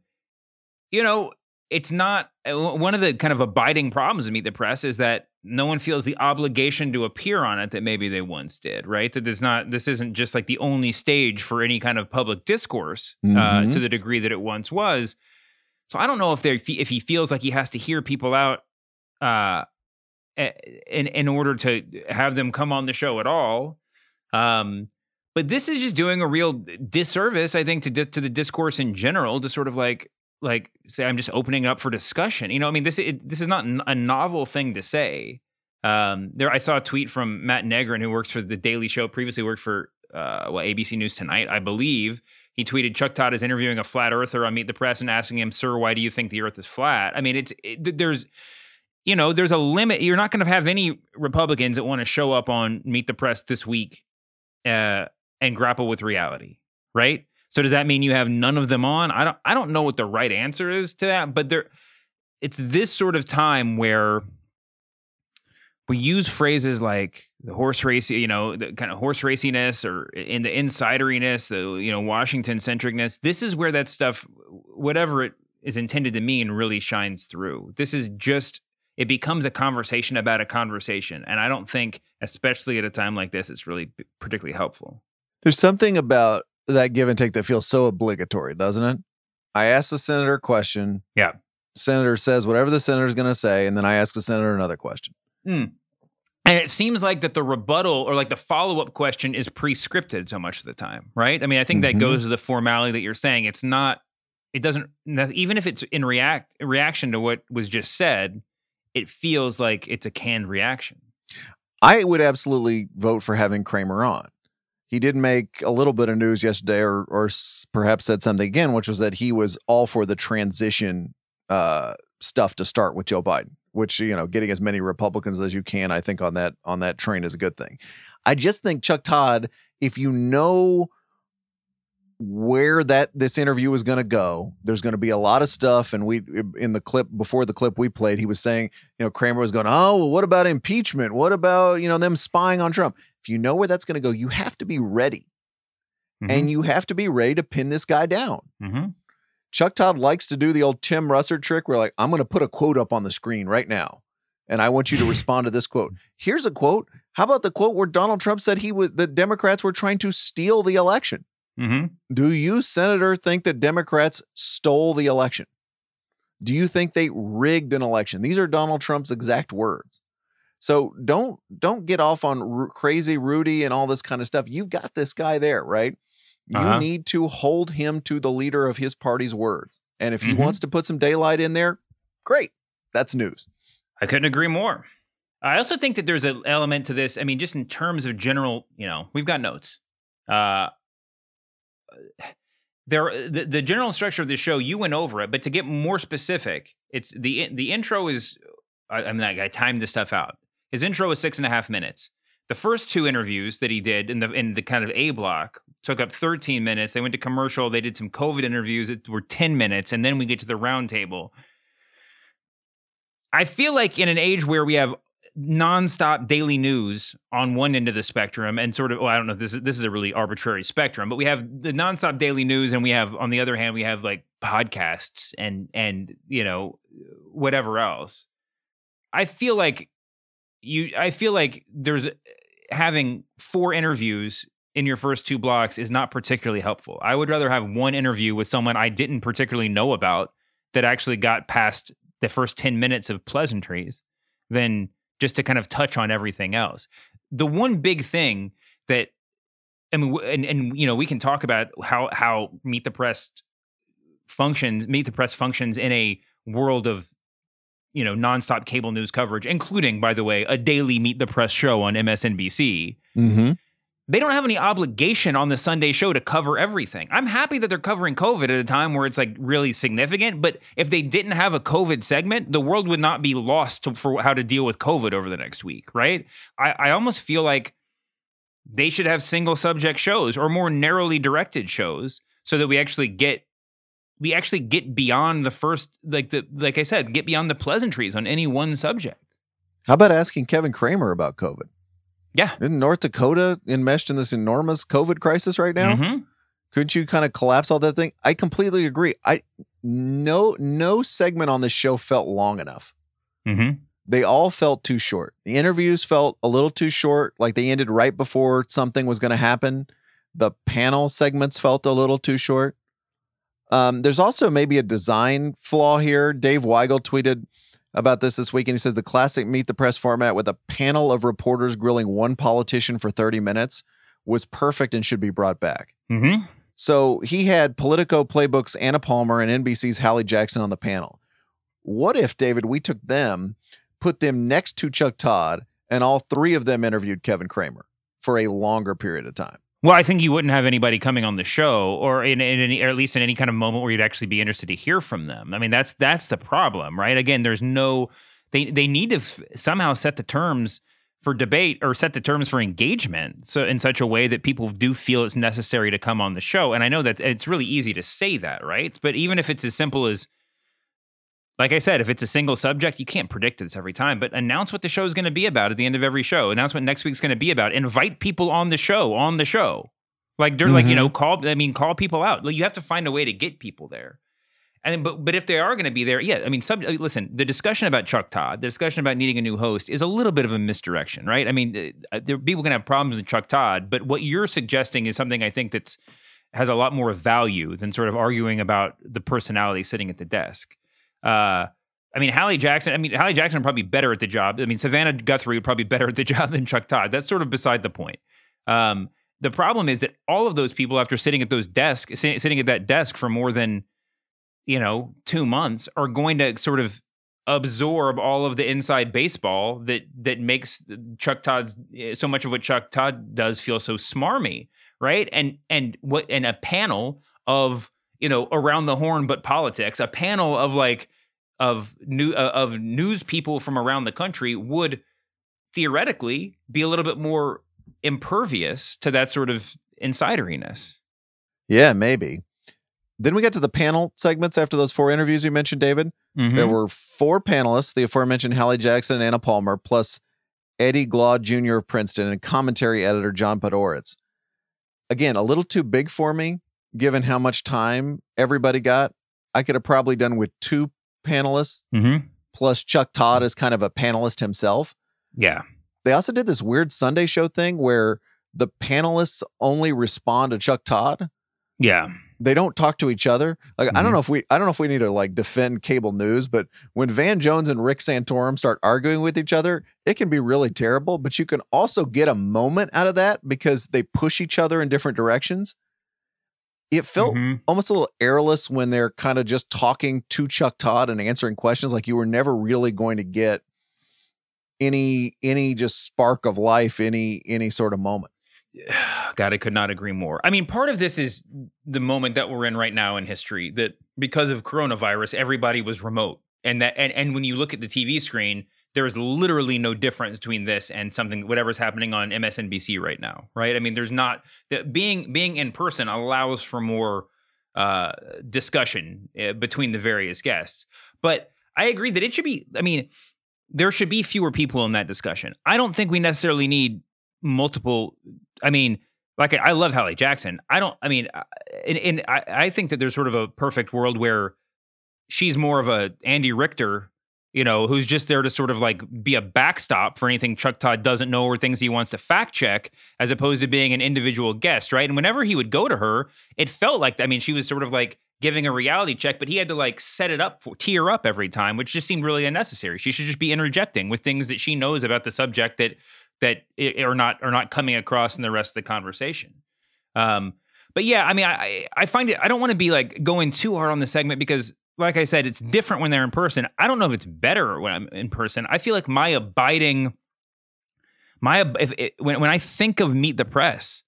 you know, it's not uh, one of the kind of abiding problems of Meet the Press is that no one feels the obligation to appear on it that maybe they once did, right? That there's not this isn't just like the only stage for any kind of public discourse uh, Mhm. to the degree that it once was. So I don't know if they if he feels like he has to hear people out uh, in in order to have them come on the show at all. Um, but this is just doing a real disservice, I think, to to the discourse in general. To sort of like like say, I'm just opening up for discussion. You know, I mean, this it, this is not a novel thing to say. Um, there, I saw a tweet from Matt Negrin, who works for the Daily Show, previously worked for uh, well, ABC News Tonight, I believe. He tweeted Chuck Todd is interviewing a flat earther on Meet the Press and asking him, "Sir, why do you think the Earth is flat?" I mean, it's it, there's you know, there's a limit. You're not going to have any Republicans that want to show up on Meet the Press this week uh, and grapple with reality, right? So does that mean you have none of them on? I don't. I don't know what the right answer is to that, but there, it's this sort of time where we use phrases like the horse race, you know, the kind of horse raciness or in the insideriness, the you know Washington centricness. This is where that stuff, whatever it is intended to mean really shines through. This is just it becomes a conversation about a conversation, and I don't think, especially at a time like this, it's really particularly helpful. There's something about that give and take that feels so obligatory, doesn't it? I ask the senator a question. Yeah. Senator says whatever the senator is going to say, and then I ask the senator another question. Mm. And it seems like that the rebuttal or like the follow up question is pre scripted so much of the time, right? I mean, I think mm-hmm. that goes to the formality that you're saying. It's not, it doesn't, even if it's in react reaction to what was just said, it feels like it's a canned reaction. I would absolutely vote for having Cramer on. He did make a little bit of news yesterday, or or perhaps said something again, which was that he was all for the transition uh, stuff to start with Joe Biden. Which you know, getting as many Republicans as you can, I think on that on that train is a good thing. I just think Chuck Todd, if you know where that this interview is going to go. There's going to be a lot of stuff, and we in the clip before the clip we played, he was saying, you know, Cramer was going, oh, well, what about impeachment? What about you know them spying on Trump? If you know where that's going to go, you have to be ready, mm-hmm. and you have to be ready to pin this guy down. Mm-hmm. Chuck Todd likes to do the old Tim Russert trick, where like I'm going to put a quote up on the screen right now, and I want you to respond to this quote. Here's a quote. How about the quote where Donald Trump said he was the Democrats were trying to steal the election? Mm-hmm. Do you, Senator, think that Democrats stole the election? Do you think they rigged an election? These are Donald Trump's exact words. So don't don't get off on r- crazy Rudy and all this kind of stuff. You've got this guy there, right? You uh-huh. need to hold him to the leader of his party's words. And if he mm-hmm. wants to put some daylight in there, great. That's news. I couldn't agree more. I also think that there's an element to this. I mean, just in terms of general, you know, we've got notes. Uh, there the, the general structure of the show you went over it but to get more specific it's the the intro is I, I mean I, I timed this stuff out his intro is six and a half minutes. The first two interviews that he did in the in the kind of a block took up 13 minutes. They went to commercial. They did some covid interviews that were 10 minutes and then we get to the roundtable. I feel like in an age where we have nonstop daily news on one end of the spectrum and sort of well, I don't know this is this is a really arbitrary spectrum, but we have the nonstop daily news and we have on the other hand we have like podcasts and and you know whatever else. I feel like you I feel like there's eh, having four interviews in your first two blocks is not particularly helpful. I would rather have one interview with someone I didn't particularly know about that actually got past the first 10 minutes of pleasantries than just to kind of touch on everything else. The one big thing that I mean, and and you know, we can talk about how how Meet the Press functions, Meet the Press functions in a world of you know nonstop cable news coverage, including, by the way, a daily Meet the Press show on MSNBC. Mm-hmm they don't have any obligation on the Sunday show to cover everything. I'm happy that they're covering COVID at a time where it's like really significant, but if they didn't have a COVID segment, the world would not be lost to, for how to deal with COVID over the next week, right? I, I almost feel like they should have single subject shows or more narrowly directed shows so that we actually get we actually get beyond the first like the like I said, get beyond the pleasantries on any one subject. How about asking Kevin Cramer about COVID? Yeah. Isn't North Dakota enmeshed in this enormous COVID crisis right now? Mm-hmm. Couldn't you kind of collapse all that thing? I completely agree. I no no segment on this show felt long enough. Mm-hmm. They all felt too short. The interviews felt a little too short, like they ended right before something was going to happen. The panel segments felt a little too short. Um, there's also maybe a design flaw here. Dave Weigel tweeted, about this this week, and he said the classic Meet the Press format with a panel of reporters grilling one politician for 30 minutes was perfect and should be brought back. Mm-hmm. So he had Politico Playbook's Anna Palmer and NBC's Hallie Jackson on the panel. What if, David, we took them, put them next to Chuck Todd, and all three of them interviewed Kevin Cramer for a longer period of time? Well, I think you wouldn't have anybody coming on the show, or in, in any, or at least in any kind of moment where you'd actually be interested to hear from them. I mean, that's that's the problem, right? Again, there's no they they need to f- somehow set the terms for debate or set the terms for engagement so in such a way that people do feel it's necessary to come on the show. And I know that it's really easy to say that, right? But even if it's as simple as like I said, if it's a single subject, you can't predict this every time, but announce what the show is going to be about at the end of every show. Announce what next week's going to be about. Invite people on the show, on the show. Like, during, mm-hmm. like, you know, mm-hmm. call, I mean, call people out. Like, you have to find a way to get people there. And but but if they are going to be there, yeah, I mean, some, listen, the discussion about Chuck Todd, the discussion about needing a new host, is a little bit of a misdirection, right? I mean, uh, there people can have problems with Chuck Todd, but what you're suggesting is something I think that's has a lot more value than sort of arguing about the personality sitting at the desk. Uh, I mean, Hallie Jackson. I mean, Hallie Jackson would probably be better at the job. I mean, Savannah Guthrie would probably be better at the job than Chuck Todd. That's sort of beside the point. Um, the problem is that all of those people, after sitting at those desks, sitting at that desk for more than you know, two months are going to sort of absorb all of the inside baseball that that makes Chuck Todd's eh, so much of what Chuck Todd does feel so smarmy, right? And and what and a panel of you know around the horn but politics, a panel of like of new uh, of news people from around the country would theoretically be a little bit more impervious to that sort of insideriness. Yeah, maybe. Then we got to the panel segments after those four interviews you mentioned, David. Mm-hmm. There were four panelists, the aforementioned Hallie Jackson and Anna Palmer, plus Eddie Glaude Jr. of Princeton and commentary editor John Podhoretz. Again, a little too big for me, given how much time everybody got. I could have probably done with two panelists, mm-hmm. plus Chuck Todd is kind of a panelist himself. Yeah. They also did this weird Sunday show thing where the panelists only respond to Chuck Todd. Yeah they don't talk to each other. Like mm-hmm. I don't mm-hmm. know if we I don't know if we need to like defend cable news, but when Van Jones and Rick Santorum start arguing with each other, it can be really terrible. But you can also get a moment out of that because they push each other in different directions. It felt mm-hmm. almost a little airless when they're kind of just talking to Chuck Todd and answering questions. Like you were never really going to get any any just spark of life, any any sort of moment. God, I could not agree more. I mean, part of this is the moment that we're in right now in history that because of coronavirus, everybody was remote. And that and, and when you look at the TV screen, there is literally no difference between this and something whatever's happening on MSNBC right now, right? I mean, there's not being being in person allows for more uh, discussion uh, between the various guests. But I agree that it should be. I mean, there should be fewer people in that discussion. I don't think we necessarily need multiple. I mean, like I love Hallie Jackson. I don't. I mean, and, and I, I think that there's sort of a perfect world where she's more of a Andy Richter, you know, who's just there to sort of like be a backstop for anything Chuck Todd doesn't know or things he wants to fact check, as opposed to being an individual guest, right? And whenever he would go to her, it felt like I mean, she was sort of like giving a reality check, but he had to like set it up, tee her up every time, which just seemed really unnecessary. She should just be interjecting with things that she knows about the subject that that are not are not coming across in the rest of the conversation. Um, but yeah, I mean, I I find it. I don't want to be like going too hard on the segment because, like I said, it's different when they're in person. I don't know if it's better when I'm in person. I feel like my abiding, my if it, when when I think of Meet the Press,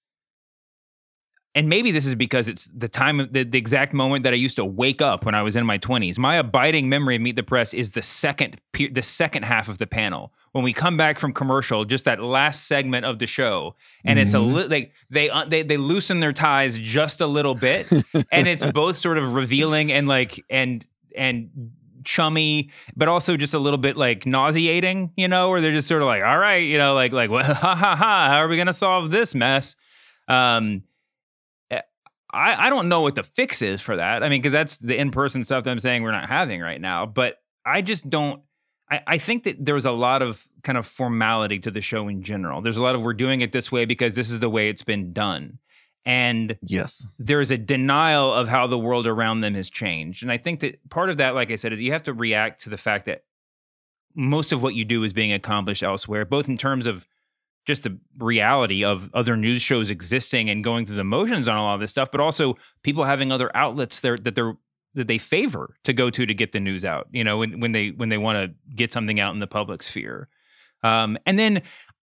and maybe this is because it's the time the, the exact moment that I used to wake up when I was in my 20s. My abiding memory of Meet the Press is the second the second half of the panel when we come back from commercial, just that last segment of the show, and mm-hmm. it's a mm-hmm. li- they they uh, they they loosen their ties just a little bit, and it's both sort of revealing and like and and chummy, but also just a little bit like nauseating, you know, where they're just sort of like, all right, you know, like like well, ha ha ha, how are we gonna solve this mess? Um, I, I don't know what the fix is for that. I mean, because that's the in person stuff that I'm saying we're not having right now. But I just don't. I, I think that there's a lot of kind of formality to the show in general. There's a lot of we're doing it this way because this is the way it's been done. And yes, there's a denial of how the world around them has changed. And I think that part of that, like I said, is you have to react to the fact that most of what you do is being accomplished elsewhere, both in terms of just the reality of other news shows existing and going through the motions on a lot of this stuff, but also people having other outlets there that they're that they favor to go to to get the news out. You know, when when they when they want to get something out in the public sphere. Um, and then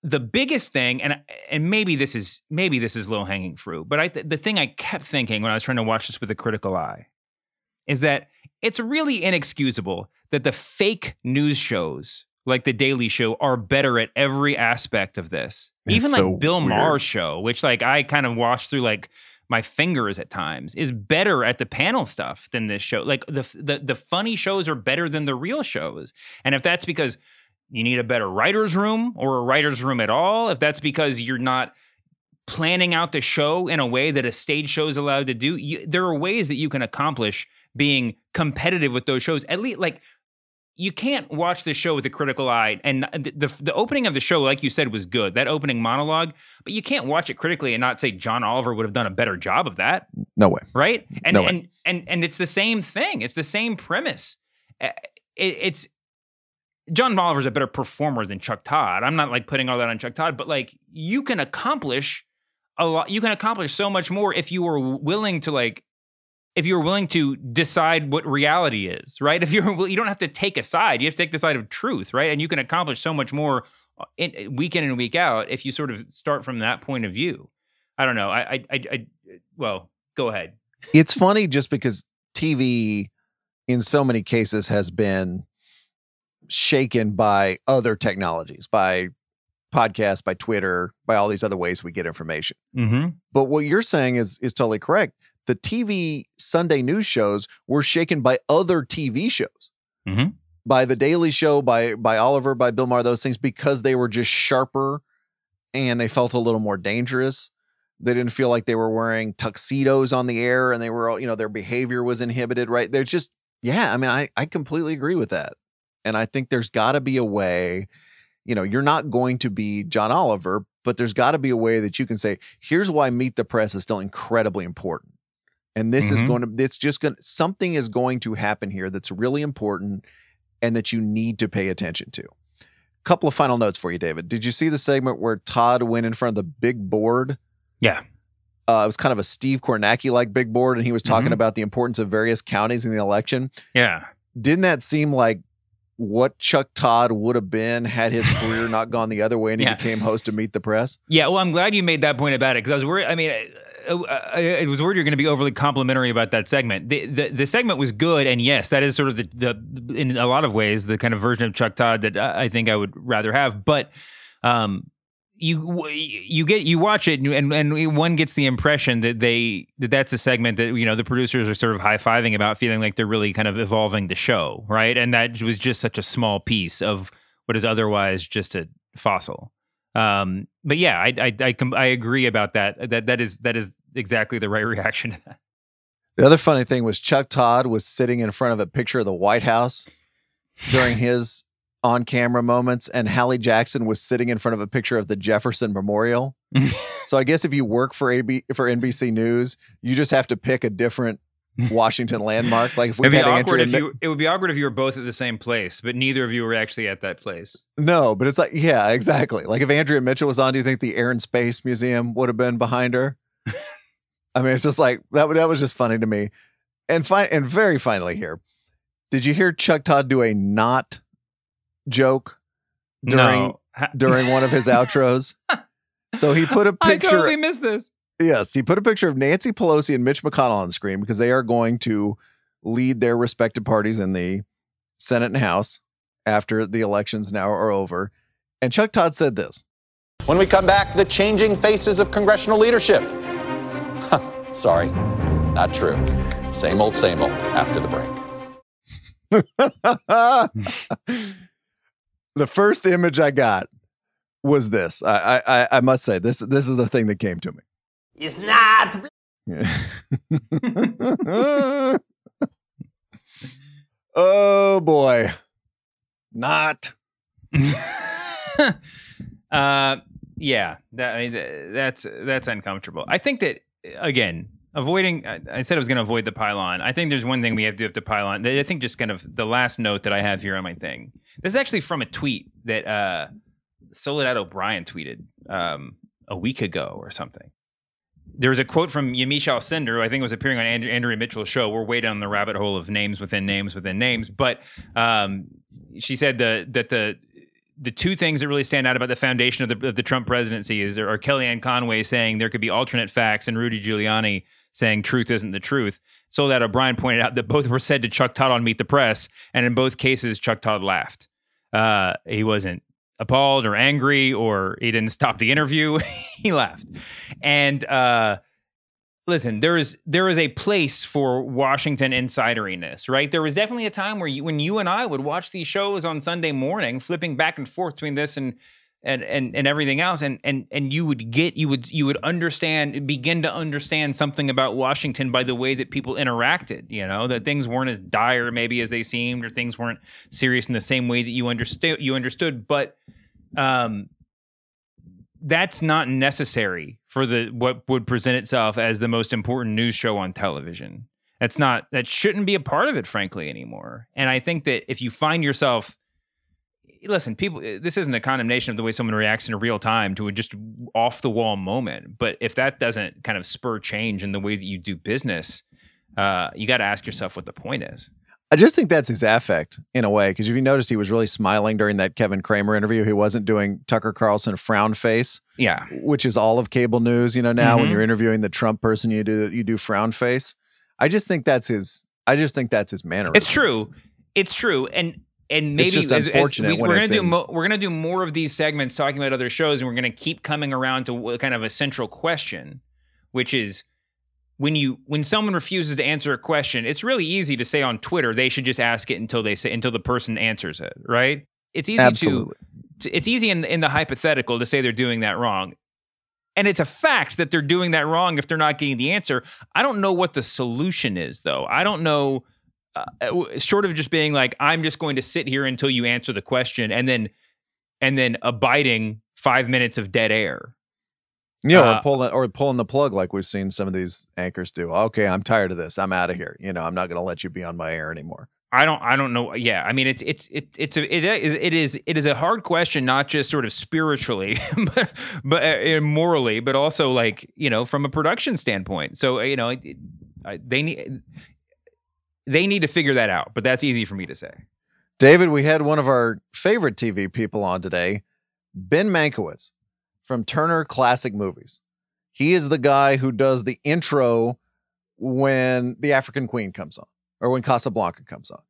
the biggest thing, and and maybe this is maybe this is low hanging fruit, but I the thing I kept thinking when I was trying to watch this with a critical eye is that it's really inexcusable that the fake news shows like the Daily Show are better at every aspect of this. It's Even like Bill weird. Maher's show, which like I kind of watched through like my fingers at times, is better at the panel stuff than this show. Like the the the funny shows are better than the real shows. And if that's because you need a better writer's room or a writer's room at all, if that's because you're not planning out the show in a way that a stage show is allowed to do, you, there are ways that you can accomplish being competitive with those shows. At least, like, you can't watch the show with a critical eye. And the, the, the opening of the show, like you said, was good. That opening monologue, but you can't watch it critically and not say John Oliver would have done a better job of that. No way. Right? And No way. and and and it's the same thing. It's the same premise. Uh, It, it's John Oliver's a better performer than Chuck Todd. I'm not like putting all that on Chuck Todd, but like you can accomplish a lot. You can accomplish so much more if you were willing to like if you're willing to decide what reality is, right? If you're you don't have to take a side, you have to take the side of truth, right? And you can accomplish so much more uh, in, week in and week out if you sort of start from that point of view. I don't know. I, I, I, I well, go ahead. It's funny just because TV in so many cases has been shaken by other technologies, by podcasts, by Twitter, by all these other ways we get information. Mm-hmm. But what you're saying is is totally correct. The TV Sunday news shows were shaken by other TV shows. Mm-hmm. By the Daily Show, by by Oliver, by Bill Maher, those things because they were just sharper and they felt a little more dangerous. They didn't feel like they were wearing tuxedos on the air and they were all, you know, their behavior was inhibited, right? They're just yeah, I mean, I I completely agree with that. And I think there's got to be a way, you know, you're not going to be John Oliver, but there's got to be a way that you can say, here's why Meet the Press is still incredibly important. And this is Mhm. going to, it's just going to, something is going to happen here that's really important and that you need to pay attention to. Couple of final notes for you, David. Did you see the segment where Todd went in front of the big board? Yeah. Uh, it was kind of a Steve Kornacki like big board, and he was talking Mhm. about the importance of various counties in the election Yeah. didn't that seem like what Chuck Todd would have been had his career not gone the other way and he Yeah. became host of Meet the Press? Yeah, well, I'm glad you made that point about it because I was worried. I mean, I, I, I was worried you're going to be overly complimentary about that segment. The, the the segment was good, and yes, that is sort of the, the in a lot of ways the kind of version of Chuck Todd that I I think I would rather have. But um, you you get you watch it, and and one gets the impression that they that that's a segment that you know the producers are sort of high fiving about, feeling like they're really kind of evolving the show, right? And that was just such a small piece of what is otherwise just a fossil. Um, but yeah, I I I, com- I agree about that. That that is that is exactly the right reaction to that. The other funny thing was Chuck Todd was sitting in front of a picture of the White House during his on camera moments, and Hallie Jackson was sitting in front of a picture of the Jefferson Memorial. so I guess if you work for AB for NBC News, you just have to pick a different Washington landmark. Like if we had awkward if you. It would be awkward if you were both at the same place, but neither of you were actually at that place. No, but it's like, yeah, exactly. Like if Andrea Mitchell was on, do you think the Air and Space Museum would have been behind her? I mean, it's just like that. That was just funny to me. And fine, and very finally here, did you hear Chuck Todd do a not joke during No. During one of his outros? So he put a picture. I totally missed this. Yes, he put a picture of Nancy Pelosi and Mitch McConnell on the screen because they are going to lead their respective parties in the Senate and House after the elections now are over. And Chuck Todd said this. When we come back, the changing faces of congressional leadership. Sorry, not true. Same old, same old after the break. the first image I got was this. I, I I must say this this is the thing that came to me. It's not. oh boy, not. uh, yeah, that, I mean, that's that's uncomfortable. I think that again, avoiding. I, I said I was going to avoid the pylon. I think there's one thing we have to have to pylon. I think just kind of the last note that I have here on my thing. This is actually from a tweet that uh, Soledad O'Brien tweeted um, a week ago or something. There was a quote from Yamiche Alcindor, who I think was appearing on Andrew, Andrea Mitchell's show. We're way down the rabbit hole of names within names within names, but um, she said the, that the the two things that really stand out about the foundation of the, of the Trump presidency is are Kellyanne Conway saying there could be alternate facts and Rudy Giuliani saying truth isn't the truth. So that O'Brien pointed out that both were said to Chuck Todd on Meet the Press, and in both cases, Chuck Todd laughed. Uh, he wasn't appalled or angry or he didn't stop the interview. he left. And uh, listen, there is there is a place for Washington insideriness, right? There was definitely a time where you, when you and I would watch these shows on Sunday morning, flipping back and forth between this and and and and everything else. And and and you would get you would you would understand begin to understand something about Washington by the way that people interacted you know that things weren't as dire maybe as they seemed or things weren't serious in the same way that you understood you understood. But um that's not necessary for the what would present itself as the most important news show on television. That's not that shouldn't be a part of it frankly anymore. And i think that if you find yourself listen, people, eh, this isn't a condemnation of the way someone reacts in real time to a just off the wall moment. But if that doesn't kind of spur change in the way that you do business, uh, you got to ask yourself what the point is. I just think that's his affect in a way. Because if you noticed, he was really smiling during that Kevin Cramer interview. He wasn't doing Tucker Carlson frown face. Yeah, which is all of cable news. You know, now mm-hmm. when you're interviewing the Trump person, you do you do frown face. I just think that's his. I just think that's his manner. It's true. It's true. And and maybe it's just unfortunate as, we, are gonna do mo- we're gonna do more of these segments talking about other shows, and we're gonna keep coming around to kind of a central question, which is when you when someone refuses to answer a question, it's really easy to say on Twitter they should just ask it until they say until the person answers it, right? It's easy Absolutely. to, to it's easy in in the hypothetical to say they're doing that wrong. And it's a fact that they're doing that wrong if they're not getting the answer. I don't know what the solution is though. I don't know uh, uh short of just being like i'm just going to sit here until you answer the question and then and then abiding five minutes of dead air. Yeah uh, or pulling or pulling the plug like we've seen some of these anchors do. Okay i'm tired of this. I'm out of here. You know i'm not going to let you be on my air anymore. I don't I don't know yeah I mean it's it's it's it's a, it is it is it is a hard question not just sort of spiritually but but uh, morally but also like you know from a production standpoint. So you know it, they need they need to figure that out, but that's easy for me to say. David, we had one of our favorite TV people on today, Ben Mankiewicz from Turner Classic Movies. He is the guy who does the intro when The African Queen comes on or when Casablanca comes on.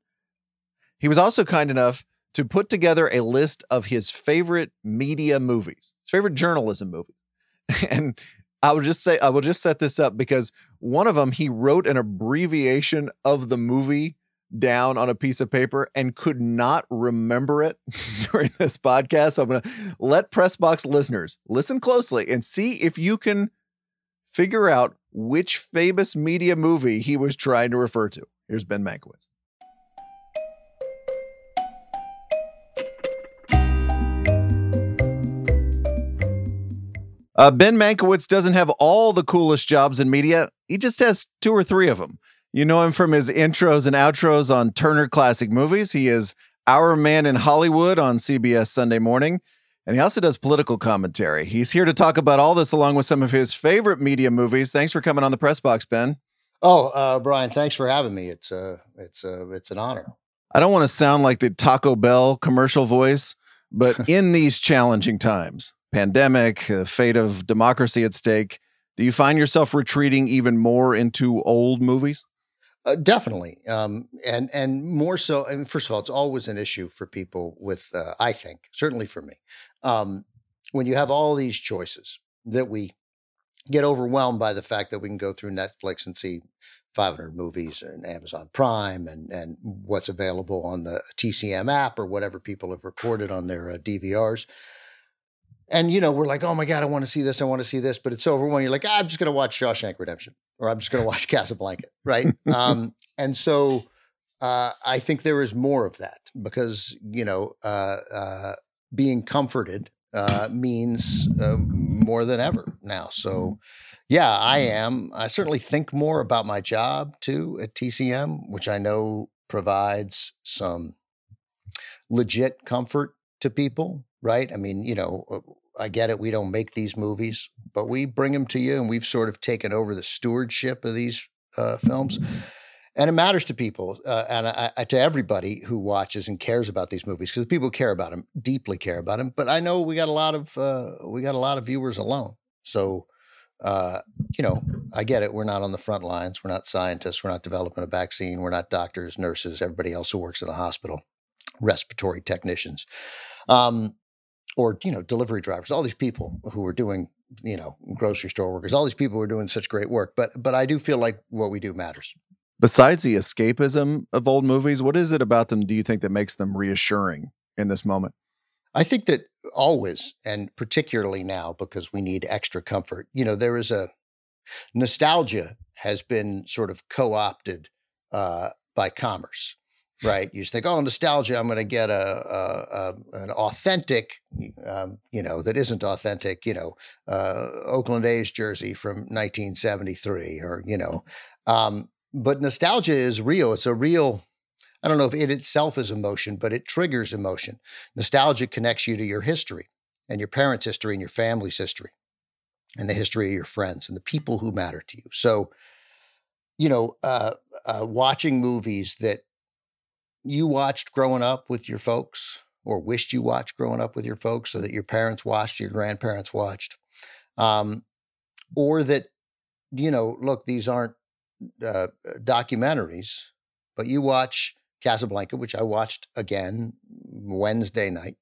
He was also kind enough to put together a list of his favorite media movies, his favorite journalism movies. and I will just say I will just set this up because one of them he wrote an abbreviation of the movie down on a piece of paper and could not remember it during this podcast. So I'm going to let Pressbox listeners listen closely and see if you can figure out which famous media movie he was trying to refer to. Here's Ben Mankiewicz. Uh, ben Mankiewicz doesn't have all the coolest jobs in media. He just has two or three of them. You know him from his intros and outros on Turner Classic Movies. He is Our Man in Hollywood on CBS Sunday Morning. And he also does political commentary. He's here to talk about all this along with some of his favorite media movies. Thanks for coming on the press box, Ben. Oh, uh, Bryan, thanks for having me. It's uh, it's uh, it's an honor. I don't want to sound like the Taco Bell commercial voice, but in these challenging times, pandemic, fate of democracy at stake, do you find yourself retreating even more into old movies? Uh, definitely, um, and and more so. Mean, first of all, it's always an issue for people with. Uh, I think certainly for me, um, when you have all these choices that we get overwhelmed by the fact that we can go through Netflix and see 500 movies and Amazon Prime and and what's available on the TCM app or whatever people have recorded on their uh, DVRs and you know we're like oh my god i want to see this i want to see this but it's over you're like ah, i'm just going to watch shawshank redemption or i'm just going to watch casablanca right? Um, and so uh, i think there is more of that because you know uh, uh, being comforted uh, means um, more than ever now. So yeah i am. I certainly think more about my job too at tcm which i know provides some legit comfort to people right? I mean, you know, uh, I get it. We don't make these movies, but we bring them to you, and we've sort of taken over the stewardship of these uh, films. And it matters to people uh, and I, I, to everybody who watches and cares about these movies because the people who care about them deeply care about them. But I know we got a lot of uh, we got a lot of viewers alone, so uh, you know I get it. We're not on the front lines. We're not scientists. We're not developing a vaccine. We're not doctors, nurses, everybody else who works in the hospital, respiratory technicians. Um, or you know delivery drivers all these people who are doing you know grocery store workers all these people who are doing such great work but but i do feel like what we do matters besides the escapism of old movies what is it about them do you think that makes them reassuring in this moment i think that always, and particularly now because we need extra comfort. You know, there is a nostalgia has been sort of co-opted uh, by commerce right? You just think, oh, nostalgia. I'm going to get a, a, a an authentic, um, you know, that isn't authentic. You know, uh, Oakland A's jersey from 1973, or you know, um, but nostalgia is real. It's a real. I don't know if it itself is emotion, but it triggers emotion. Nostalgia connects you to your history and your parents' history and your family's history and the history of your friends and the people who matter to you. So, you know, uh, uh, watching movies that you watched growing up with your folks or wished you watched growing up with your folks so that your parents watched, your grandparents watched. Um, or that, you know, look, these aren't uh, documentaries, but you watch Casablanca, which I watched again Wednesday night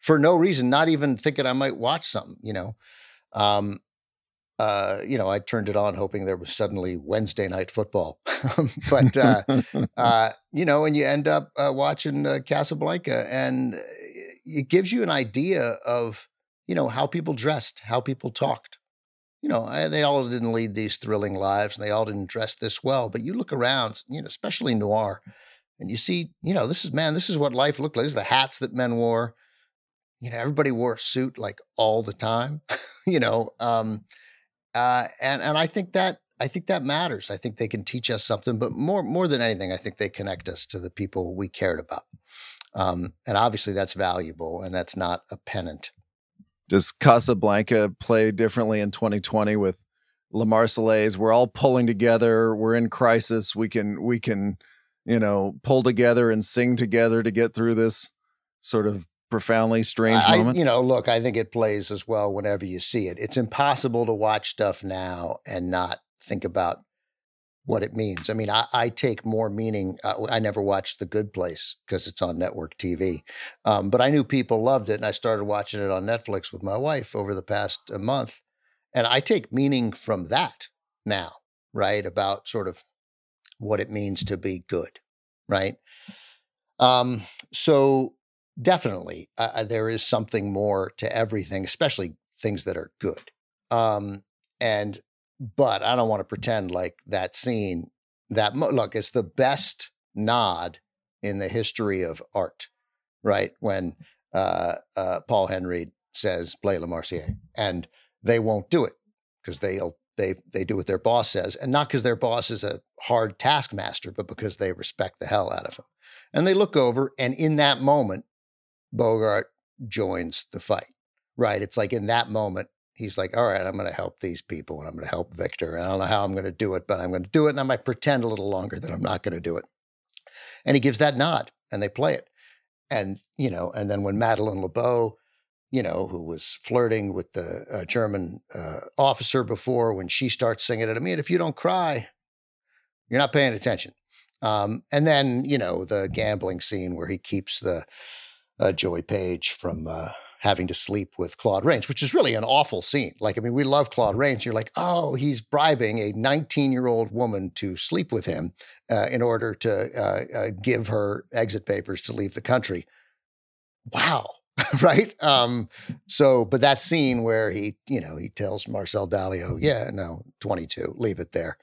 for no reason, not even thinking I might watch something, you know. Um, uh, you know, I turned it on hoping there was suddenly Wednesday night football. but, uh, uh, you know, and you end up uh, watching uh, Casablanca and uh, it gives you an idea of, you know, how people dressed, how people talked. You know, I, they all didn't lead these thrilling lives and they all didn't dress this well. But you look around, you know, especially noir, and you see, you know, this is, man, this is what life looked like. This is the hats that men wore. You know, everybody wore a suit like all the time, you know. Um, uh, and and I think that I think that matters. I think they can teach us something, but more more than anything, I think they connect us to the people we cared about. Um, and obviously, that's valuable, and that's not a pennant. Does Casablanca play differently in 2020 with La Marseillaise? We're all pulling together. We're in crisis. We can we can you know pull together and sing together to get through this sort of profoundly strange I, moment? You know, look, I think it plays as well whenever you see it. It's impossible to watch stuff now and not think about what it means. I mean, I, I take more meaning. Uh, I never watched The Good Place because it's on network TV, um, but I knew people loved it, and I started watching it on Netflix with my wife over the past uh, month, and I take meaning from that now, right? About sort of what it means to be good, right? Um, so definitely uh, uh, there is something more to everything, especially things that are good. Um, and but I don't want to pretend like that scene that look it's the best nod in the history of art, right? When uh, uh, Paul Henreid says "Play La Marseillaise," and they won't do it because they'll they they do what their boss says, and not because their boss is a hard taskmaster, but because they respect the hell out of him. And they look over, and in that moment, Bogart joins the fight, right? It's like in that moment, he's like, all right, I'm going to help these people and I'm going to help Victor. And I don't know how I'm going to do it, but I'm going to do it. And I might pretend a little longer that I'm not going to do it. And he gives that nod and they play it. And, you know, and then when Madeleine LeBeau, you know, who was flirting with the uh, German uh, officer before, when she starts singing it, I mean, if you don't cry, you're not paying attention. Um, and then, you know, the gambling scene where he keeps the, uh, Joy Page from uh, having to sleep with Claude Rains, which is really an awful scene. Like, I mean, we love Claude Rains. You're like, oh, he's bribing a 19 year old woman to sleep with him uh, in order to uh, uh, give her exit papers to leave the country. Wow. right. Um, so, but that scene where he, you know, he tells Marcel Dalio, yeah, no, 22, leave it there,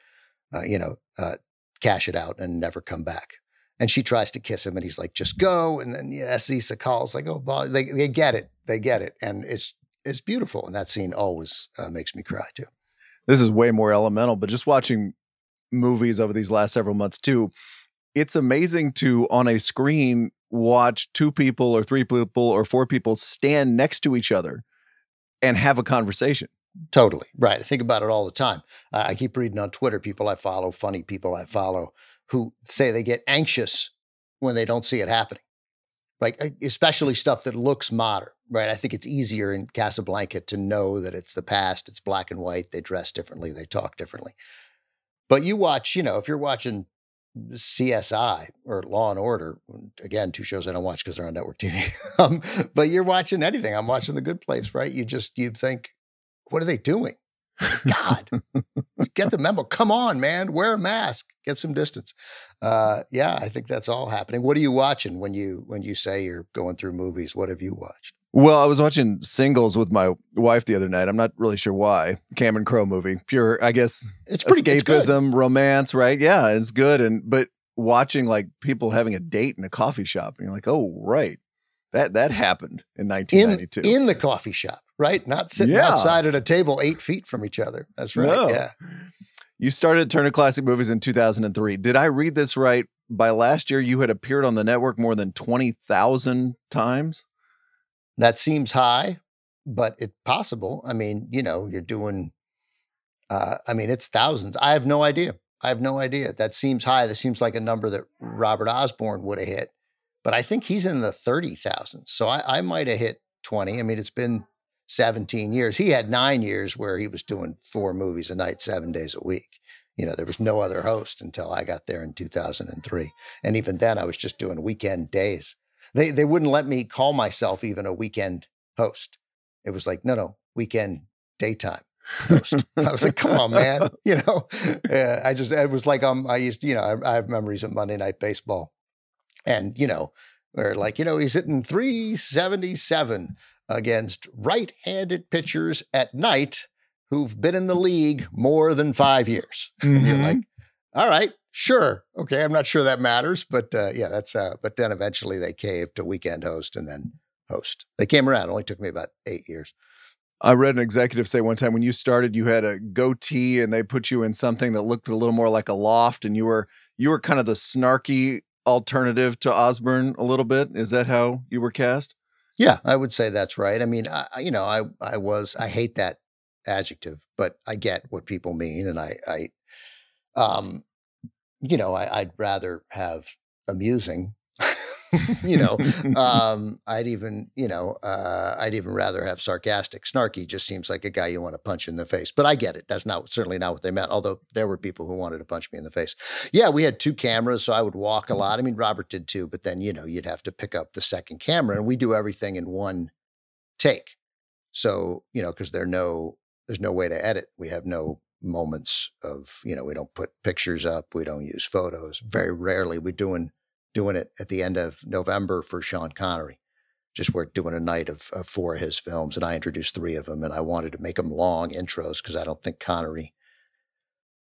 uh, you know, cash it out and never come back and she tries to kiss him and he's like just go. And then yeah Aziza calls like oh they, they get it. They get it. And it's it's beautiful. And that scene always uh, makes me cry too. This is way more elemental but just watching movies over these last several months too it's amazing to on a screen watch two people or three people or four people stand next to each other and have a conversation. Totally. Right. I think about it all the time. Uh, i keep reading on twitter people i follow funny people i follow who say they get anxious when they don't see it happening. Like especially stuff that looks modern, right? I think it's easier in Casablanca to know that it's the past, it's black and white, they dress differently, they talk differently. But you watch, you know, if you're watching CSI or Law and Order, again, two shows I don't watch because they're on network TV. um, but you're watching anything. I'm watching The Good Place, right? You just you think, what are they doing? God, get the memo. Come on, man. Wear a mask. Get some distance. Uh, yeah, I think that's all happening. What are you watching when you when you say you're going through movies? What have you watched? Well, I was watching Singles with my wife the other night. I'm not really sure why. Cameron Crowe movie, pure, I guess, It's pretty it's escapism, romance, right? Yeah, it's good. And but watching like people having a date in a coffee shop, and you're like, oh, right, that that happened in in 1992. in the coffee shop, right? Not sitting Yeah. outside at a table eight feet from each other. That's right. No. Yeah. You started Turner Classic Movies in 2003. Did I read this right? By last year, you had appeared on the network more than 20,000 times. That seems high, but it's possible. I mean, you know, you're doing. Uh, I mean, it's thousands. I have no idea. I have no idea. That seems high. That seems like a number that Robert Osborne would have hit, but I think he's in the thirty thousands. So I, I might have hit twenty. I mean, it's been seventeen years. He had nine years where he was doing four movies a night, seven days a week. You know, there was no other host until I got there in two thousand and three, and even then, I was just doing weekend days. They they wouldn't let me call myself even a weekend host. It was like, no, no, weekend daytime host. I was like, come on, man. You know, uh, I just, it was like, um, I used, you know, I, I have memories of Monday Night Baseball. And, you know, where like, you know, he's hitting 377 against right handed pitchers at night who've been in the league more than five years. And you're like, all right, sure. Okay. I'm not sure that matters, but uh, yeah, that's, uh, but then eventually they caved to weekend host and then host. They came around. It only took me about eight years. I read an executive say one time when you started, you had a goatee and they put you in something that looked a little more like a loft, and you were you were kind of the snarky alternative to Osborne a little bit. Is that how you were cast? Yeah, I would say that's right. I mean, I, you know, I I was I hate that adjective, but I get what people mean, and I I um you know I, I'd rather have amusing. you know, um, I'd even, you know, uh, I'd even rather have sarcastic. Snarky just seems like a guy you want to punch in the face. But I get it. That's not certainly not what they meant. Although there were people who wanted to punch me in the face. Yeah, we had two cameras, so I would walk a lot. I mean, Robert did too. But then, you know, you'd have to pick up the second camera, and we do everything in one take. So, you know, because there no, there's no way to edit. We have no moments of, you know, we don't put pictures up. We don't use photos. Very rarely. We're doing doing it at the end of November for Sean Connery. Just we're doing a night of, of four of his films, and I introduced three of them, and I wanted to make them long intros because I don't think Connery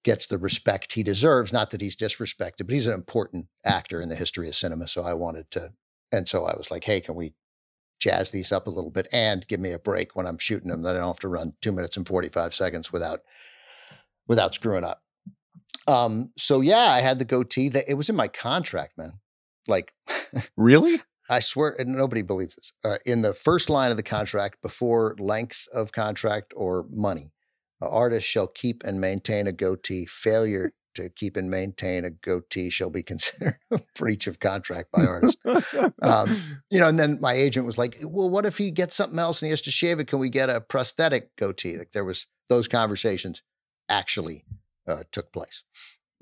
gets the respect he deserves. Not that he's disrespected, but he's an important actor in the history of cinema. So I wanted to, and so I was like, hey, can we jazz these up a little bit and give me a break when I'm shooting them that I don't have to run two minutes and 45 seconds without without screwing up. Um, so yeah, I had the goatee that it was in my contract, man. Like Really? I swear, and nobody believes this. Uh, in the first line of the contract, before length of contract or money, an artist shall keep and maintain a goatee. Failure to keep and maintain a goatee shall be considered a breach of contract by artist. um, you know, and then my agent was like, "Well, what if he gets something else and he has to shave it? Can we get a prosthetic goatee?" Like there was those conversations actually uh, took place.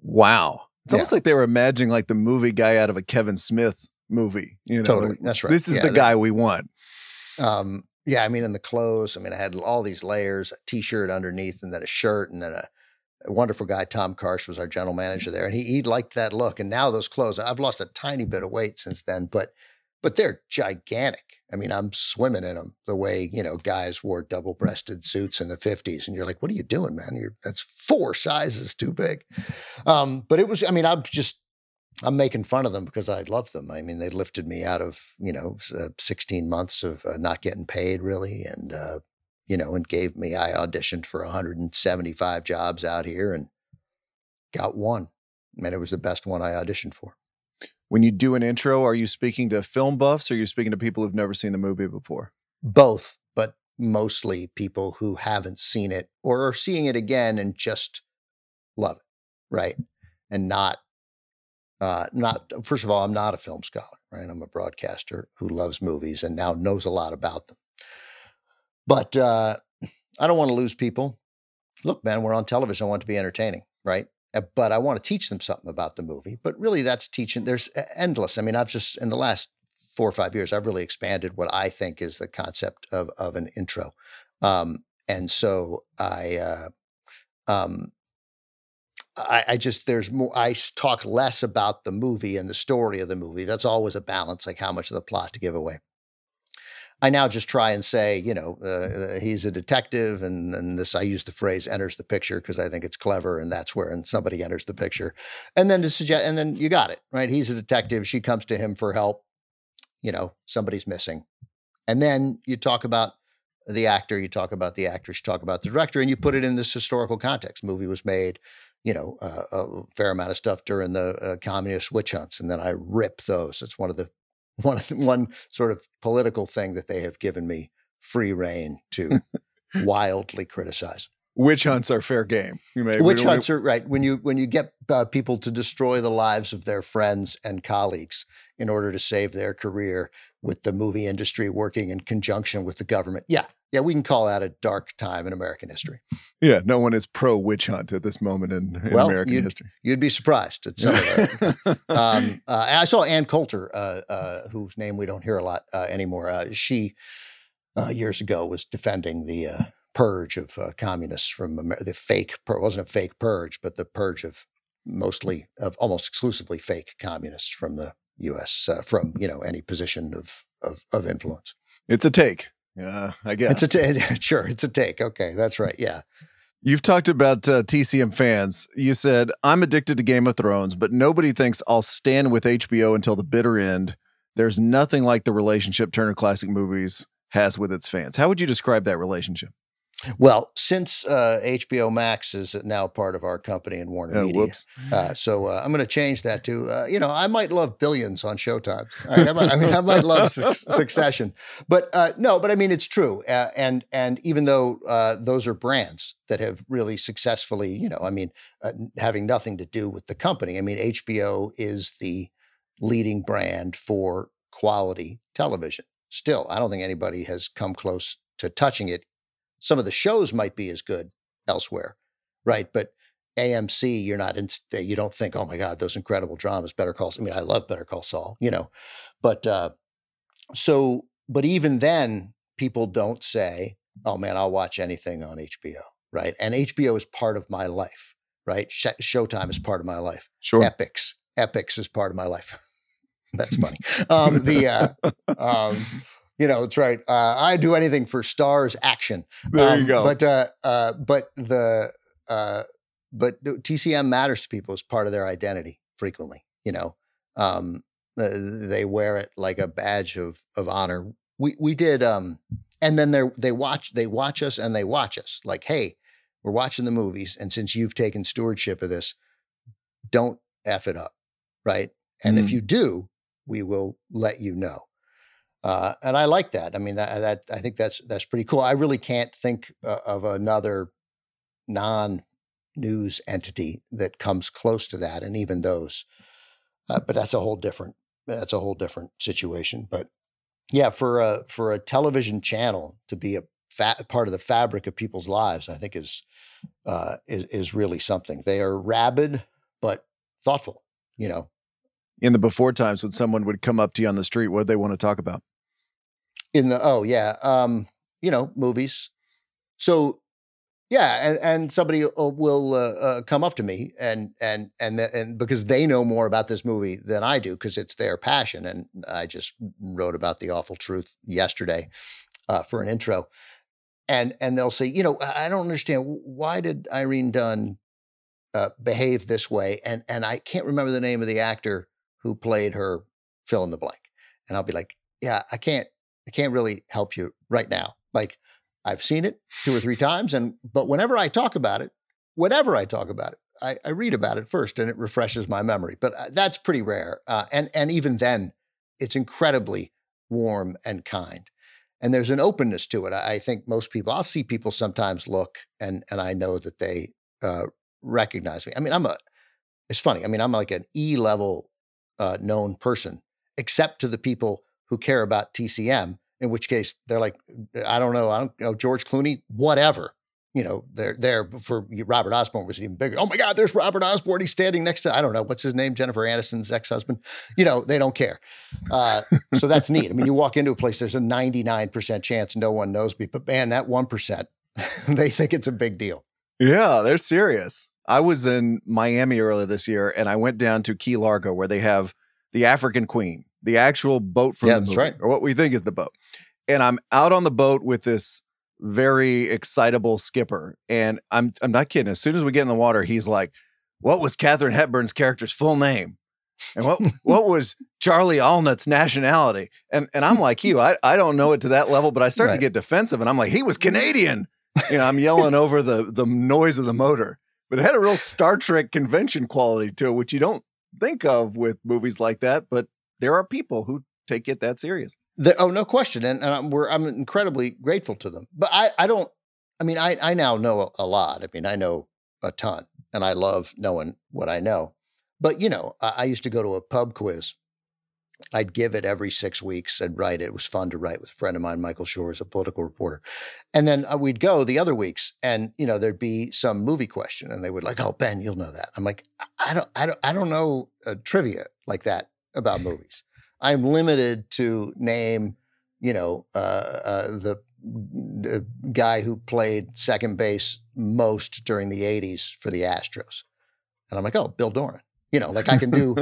Wow. It's Yeah. almost like they were imagining like the movie guy out of a Kevin Smith movie. You know, Totally. That's right. This is Yeah, the that- guy we want. Um, yeah, I mean, in the clothes, I mean, I had all these layers, a t-shirt underneath, and then a shirt, and then a, a wonderful guy, Tom Karsch, was our general manager there, and he he liked that look. And now those clothes, I've lost a tiny bit of weight since then, but but they're gigantic. I mean, I'm swimming in them the way you know guys wore double-breasted suits in the '50s, and you're like, "What are you doing, man? You're that's four sizes too big." Um, but it was, I mean, I'm just I'm making fun of them because I love them. I mean, they lifted me out of you know uh, 16 months of uh, not getting paid really, and uh, you know, and gave me. I auditioned for 175 jobs out here and got one. And it was the best one I auditioned for. When you do an intro, are you speaking to film buffs or are you speaking to people who've never seen the movie before? Both, but mostly people who haven't seen it or are seeing it again and just love it, right? And not, uh, not. First of all, I'm not a film scholar, right? I'm a broadcaster who loves movies and now knows a lot about them. But uh, I don't want to lose people. Look, man, we're on television. I want to be entertaining, right? Uh, But I want to teach them something about the movie. But really, that's teaching. There's endless. I mean, I've just in the last four or five years, I've really expanded what I think is the concept of of an intro. Um, and so I, uh, um, I, I just there's more. I talk less about the movie and the story of the movie. That's always a balance, like how much of the plot to give away. I now just try and say, you know, uh, he's a detective, and, and this I use the phrase "enters the picture" because I think it's clever, and that's where and somebody enters the picture, and then to suggest, and then you got it right. He's a detective. She comes to him for help. You know, somebody's missing, and then you talk about the actor, you talk about the actress, you talk about the director, and you put it in this historical context. Movie was made, you know, uh, a fair amount of stuff during the uh, communist witch hunts, and then I rip those. It's one of the one one sort of political thing that they have given me free reign to wildly criticize. Witch hunts are fair game. You may, Witch hunts are right when you when you get uh, people to destroy the lives of their friends and colleagues in order to save their career with the movie industry working in conjunction with the government. Yeah, yeah, we can call that a dark time in American history. Yeah, no one is pro witch hunt at this moment in, in well, American you'd, history. You'd be surprised at some of that. um, uh, I saw Ann Coulter, uh, uh, whose name we don't hear a lot uh, anymore. Uh, she uh, years ago was defending the purge of communists from Amer- the fake. It wasn't a fake purge, but the purge of mostly of almost exclusively fake communists from the U.S. from you know any position of, of, of influence. It's a take. Yeah, I guess. It's a t- sure. It's a take. Okay, that's right. Yeah. You've talked about uh, TCM fans. You said, I'm addicted to Game of Thrones, but nobody thinks I'll stand with HBO until the bitter end. There's nothing like the relationship Turner Classic Movies has with its fans. How would you describe that relationship? Well, since uh, HBO Max is now part of our company in Warner Oh, Media, uh, so uh, I'm going to change that to uh, you know I might love Billions on Showtime. All right, I, might, I mean I might love Suc- Succession, but uh, no, but I mean it's true. Uh, and and even though uh, those are brands that have really successfully, you know, I mean, uh, having nothing to do with the company. I mean, HBO is the leading brand for quality television. Still, I don't think anybody has come close to touching it. Some of the shows might be as good elsewhere, right? But AMC, you're not in, you don't think, oh my God, those incredible dramas, Better Call. I mean, I love Better Call Saul, you know, but uh, so, but even then, people don't say, oh man, I'll watch anything on HBO, right? And HBO is part of my life, right? Sh- Showtime is part of my life. Sure. Epix, Epix is part of my life. That's funny. Um, the uh, um, you know, it's right. Uh, I do anything for stars action. There you Um, go. But uh, uh, but the uh, but TCM matters to people as part of their identity frequently. You know, um, uh, they wear it like a badge of of honor. We we did, um, and then they they watch they watch us and they watch us like, hey, we're watching the movies, and since you've taken stewardship of this, don't f it up, right? And if Mm. you do, we will let you know. Uh, and I like that. I mean, that, that I think that's that's pretty cool. I really can't think uh, of another non-news entity that comes close to that, and even those. Uh, but that's a whole different that's a whole different situation. But yeah, for a for a television channel to be a fa- part of the fabric of people's lives, I think is uh, is is really something. They are rabid but thoughtful. You know, In the before times, when someone would come up to you on the street, what they want to talk about? In the oh yeah um you know movies. So yeah and, and somebody will, will uh, uh, come up to me and and and th- and because they know more about this movie than I do because it's their passion and I just wrote about the awful truth yesterday uh, for an intro. And and they'll say you know I I don't understand why did Irene Dunne uh, behave this way? And and I can't remember the name of the actor who played her fill in the blank. And I'll be like yeah I can't I can't really help you right now. Like I've seen it two or three times, and but whenever I talk about it, whenever I talk about it, I, I read about it first, and it refreshes my memory. But uh, that's pretty rare, uh, and and even then, it's incredibly warm and kind, and there's an openness to it. I, I think most people, I'll see people sometimes look, and and I know that they uh, recognize me. I mean, I'm a. It's funny. I mean, I'm like an E level uh, known person, except to the people who care about TCM, in which case they're like, I don't know, I don't know, George Clooney, whatever. You know, they're there for Robert Osborne was even bigger. Oh my God, there's Robert Osborne. He's standing next to, I don't know, what's his name? Jennifer Aniston's ex husband. You know, they don't care. Uh, so that's neat. I mean, you walk into a place, there's a 99% chance no one knows me, but man, that 1%, they think it's a big deal. Yeah, they're serious. I was in Miami earlier this year, and I went down to Key Largo where they have the African Queen, the actual boat from Yeah, the that's movie, right. or what we think is the boat. and I'm out on the boat with this very excitable skipper. And I'm I'm not kidding. As soon as we get in the water, he's like, What was Katharine Hepburn's character's full name? And what what was Charlie Allnutt's nationality? And and I'm like you, I, I don't know it to that level, but I start Right. to get defensive and I'm like, he was Canadian. You know, I'm yelling over the the noise of the motor. But it had a real Star Trek convention quality to it, which you don't think of with movies like that, but there are people who take it that serious. The, oh, no question, and, and I'm, incredibly grateful to them. But I I don't. I mean, I I now know a, a lot. I mean, I know a ton, and I love knowing what I know. But you know, I, I used to go to a pub quiz. I'd give it every six weeks. I'd write it. It was fun to write with a friend of mine, Michael Shores, a political reporter. And then uh, we'd go the other weeks, and you know, there'd be some movie question, and they would like, "Oh, Ben, you'll know that." I'm like, I don't, I don't, I don't know uh, trivia like that about movies. I'm limited to name, you know, uh, uh, the, the guy who played second base most during the '80s for the Astros, and I'm like, oh, Bill Doran. You know, like I can do,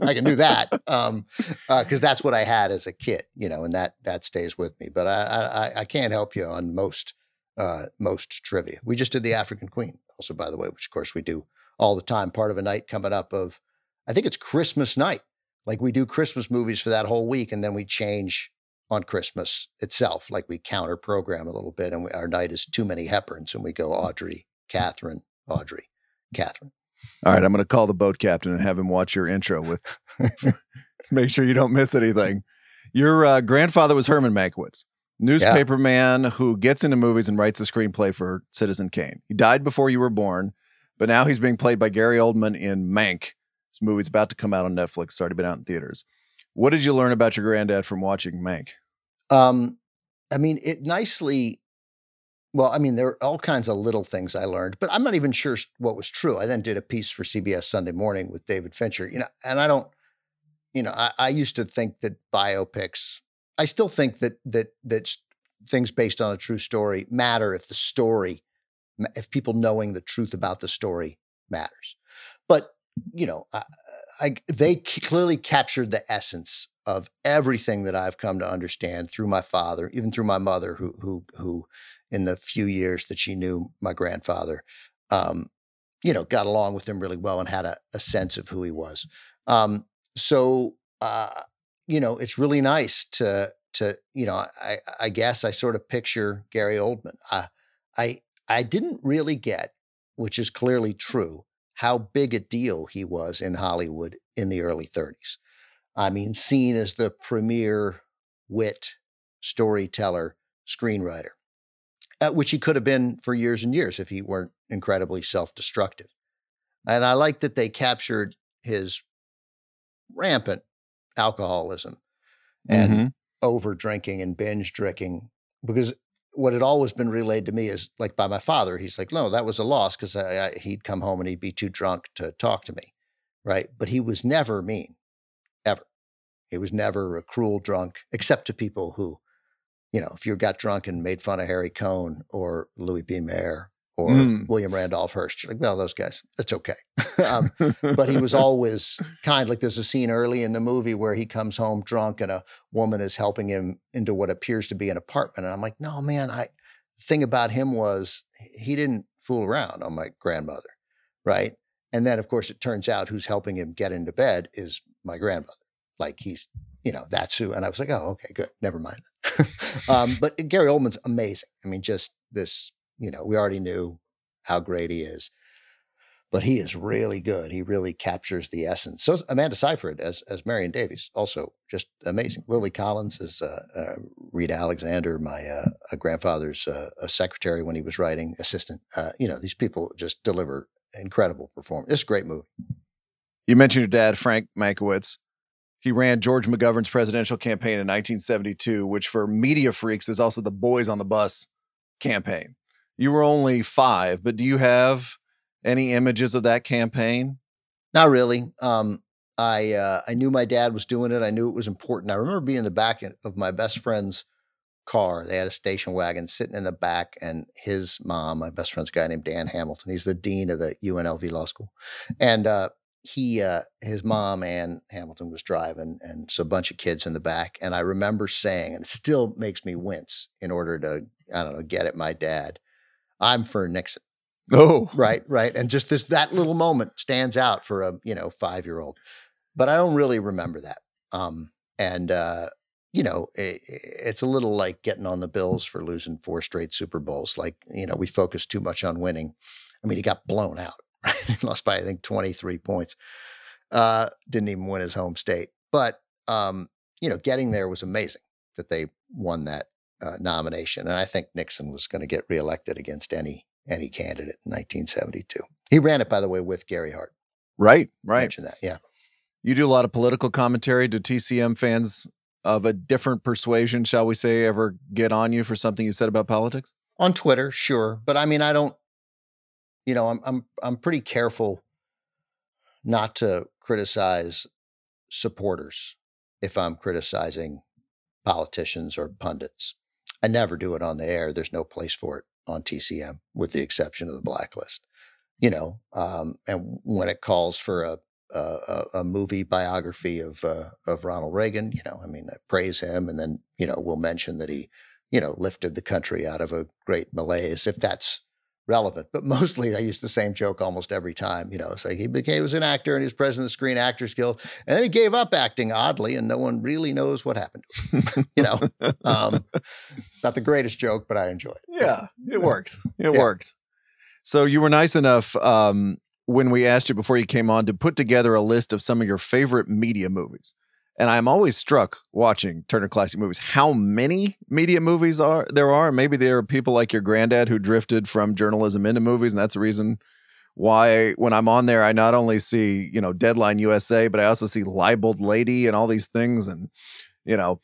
I can do that because that's what I had as a kid. You know, and that that stays with me. But I I, I can't help you on most uh, most trivia. We just did the African Queen, also by the way, which of course we do all the time. Part of a night coming up of, I think it's Christmas night. Like we do Christmas movies for that whole week, and then we change on Christmas itself. Like we counter program a little bit, and we, our night is too many Hepburns, and we go Audrey, Katharine, Audrey, Katharine. All right, I'm going to call the boat captain and have him watch your intro with. Let's make sure you don't miss anything. Your uh, grandfather was Herman Mankiewicz, newspaper man who gets into movies and writes a screenplay for Citizen Kane. He died before you were born, but now he's being played by Gary Oldman in Mank. This movie's about to come out on Netflix. It's already been out in theaters. What did you learn about your granddad from watching Mank? Um, I mean, it nicely. Well, I mean, there are all kinds of little things I learned, but I'm not even sure what was true. I then did a piece for CBS Sunday Morning with David Fincher, you know, and I don't, you know, I, I used to think that biopics. I still think that that that things based on a true story matter if the story, if people knowing the truth about the story matters. You know, I, I, they clearly captured the essence of everything that I've come to understand through my father, even through my mother, who who who, in the few years that she knew my grandfather, um, you know, got along with him really well and had a, a sense of who he was. Um, so, uh, you know, it's really nice to to you know, I I guess I sort of picture Gary Oldman. I I I didn't really get, which is clearly true, how big a deal he was in Hollywood in the early 30s. I mean, seen as the premier wit, storyteller, screenwriter, uh, which he could have been for years and years if he weren't incredibly self destructive. And I like that they captured his rampant alcoholism and Mhm. over drinking and binge drinking because what had always been relayed to me is like by my father he's like no that was a loss because he'd come home and he'd be too drunk to talk to me right? But he was never mean ever. He was never a cruel drunk except to people who you know if you got drunk and made fun of harry cohn or louis b. Mayer or Mm. william randolph hearst you're like well those guys that's okay um, but he was always kind. Like there's a scene early in the movie where he comes home drunk and a woman is helping him into what appears to be an apartment. And I'm like, no, man, I the thing about him was he didn't fool around on my grandmother. Right. And then of course it turns out who's helping him get into bed is my grandmother. Like he's, you know, that's who. And I was like, oh, okay, good. Never mind. um, but Gary Oldman's amazing. I mean, just this, you know, we already knew how great he is but he is really good. He really captures the essence. So Amanda Seyfried as as Marion Davies, also just amazing. Lily Collins is uh, uh, Rita Alexander, my uh, grandfather's uh, a secretary when he was writing, assistant. Uh, you know, these people just deliver incredible performance. It's a great movie. You mentioned your dad, Frank Mankiewicz. He ran George McGovern's presidential campaign in 1972, which for media freaks is also the Boys on the Bus campaign. You were only five, but do you have any images of that campaign? Not really. Um, I uh, I knew my dad was doing it. I knew it was important. I remember being in the back of my best friend's car. They had a station wagon sitting in the back, and his mom, my best friend's guy named Dan Hamilton. He's the dean of the UNLV Law School, and uh, he uh, his mom Ann Hamilton was driving, and so a bunch of kids in the back. And I remember saying, and it still makes me wince in order to I don't know get at my dad. I'm for Nixon. Oh, right, right, and just this that little moment stands out for a you know five year old, but I don't really remember that. Um, and uh, you know, it, it's a little like getting on the Bills for losing four straight Super Bowls. Like you know, we focus too much on winning. I mean, he got blown out. Right? lost by I think twenty three points. Uh, didn't even win his home state, but um, you know, getting there was amazing that they won that uh, nomination, and I think Nixon was going to get reelected against any any candidate in 1972. He ran it, by the way, with Gary Hart. Right, right. Mention that, yeah. You do a lot of political commentary. Do TCM fans of a different persuasion, shall we say, ever get on you for something you said about politics? On Twitter, sure, but I mean, I don't. You know, I'm I'm I'm pretty careful not to criticize supporters if I'm criticizing politicians or pundits. I never do it on the air. There's no place for it on TCM, with the exception of the blacklist. You know, um, and when it calls for a a, a movie biography of uh, of Ronald Reagan, you know, I mean, I praise him, and then you know we'll mention that he, you know, lifted the country out of a great malaise, if that's relevant. But mostly, I use the same joke almost every time. You know, it's like he became he was an actor and he was president of the Screen Actors Guild, and then he gave up acting oddly, and no one really knows what happened to him. you know, um, it's not the greatest joke, but I enjoy it. Yeah, it works. It yeah. works. So you were nice enough um, when we asked you before you came on to put together a list of some of your favorite media movies. And I'm always struck watching Turner Classic Movies how many media movies are there are. Maybe there are people like your granddad who drifted from journalism into movies, and that's the reason why when I'm on there, I not only see you know Deadline USA, but I also see Libeled Lady and all these things. And you know,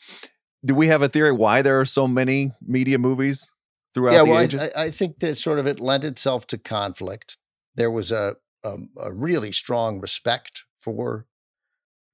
do we have a theory why there are so many media movies throughout yeah, the well? I, I think that sort of it lent itself to conflict. There was a a, a really strong respect for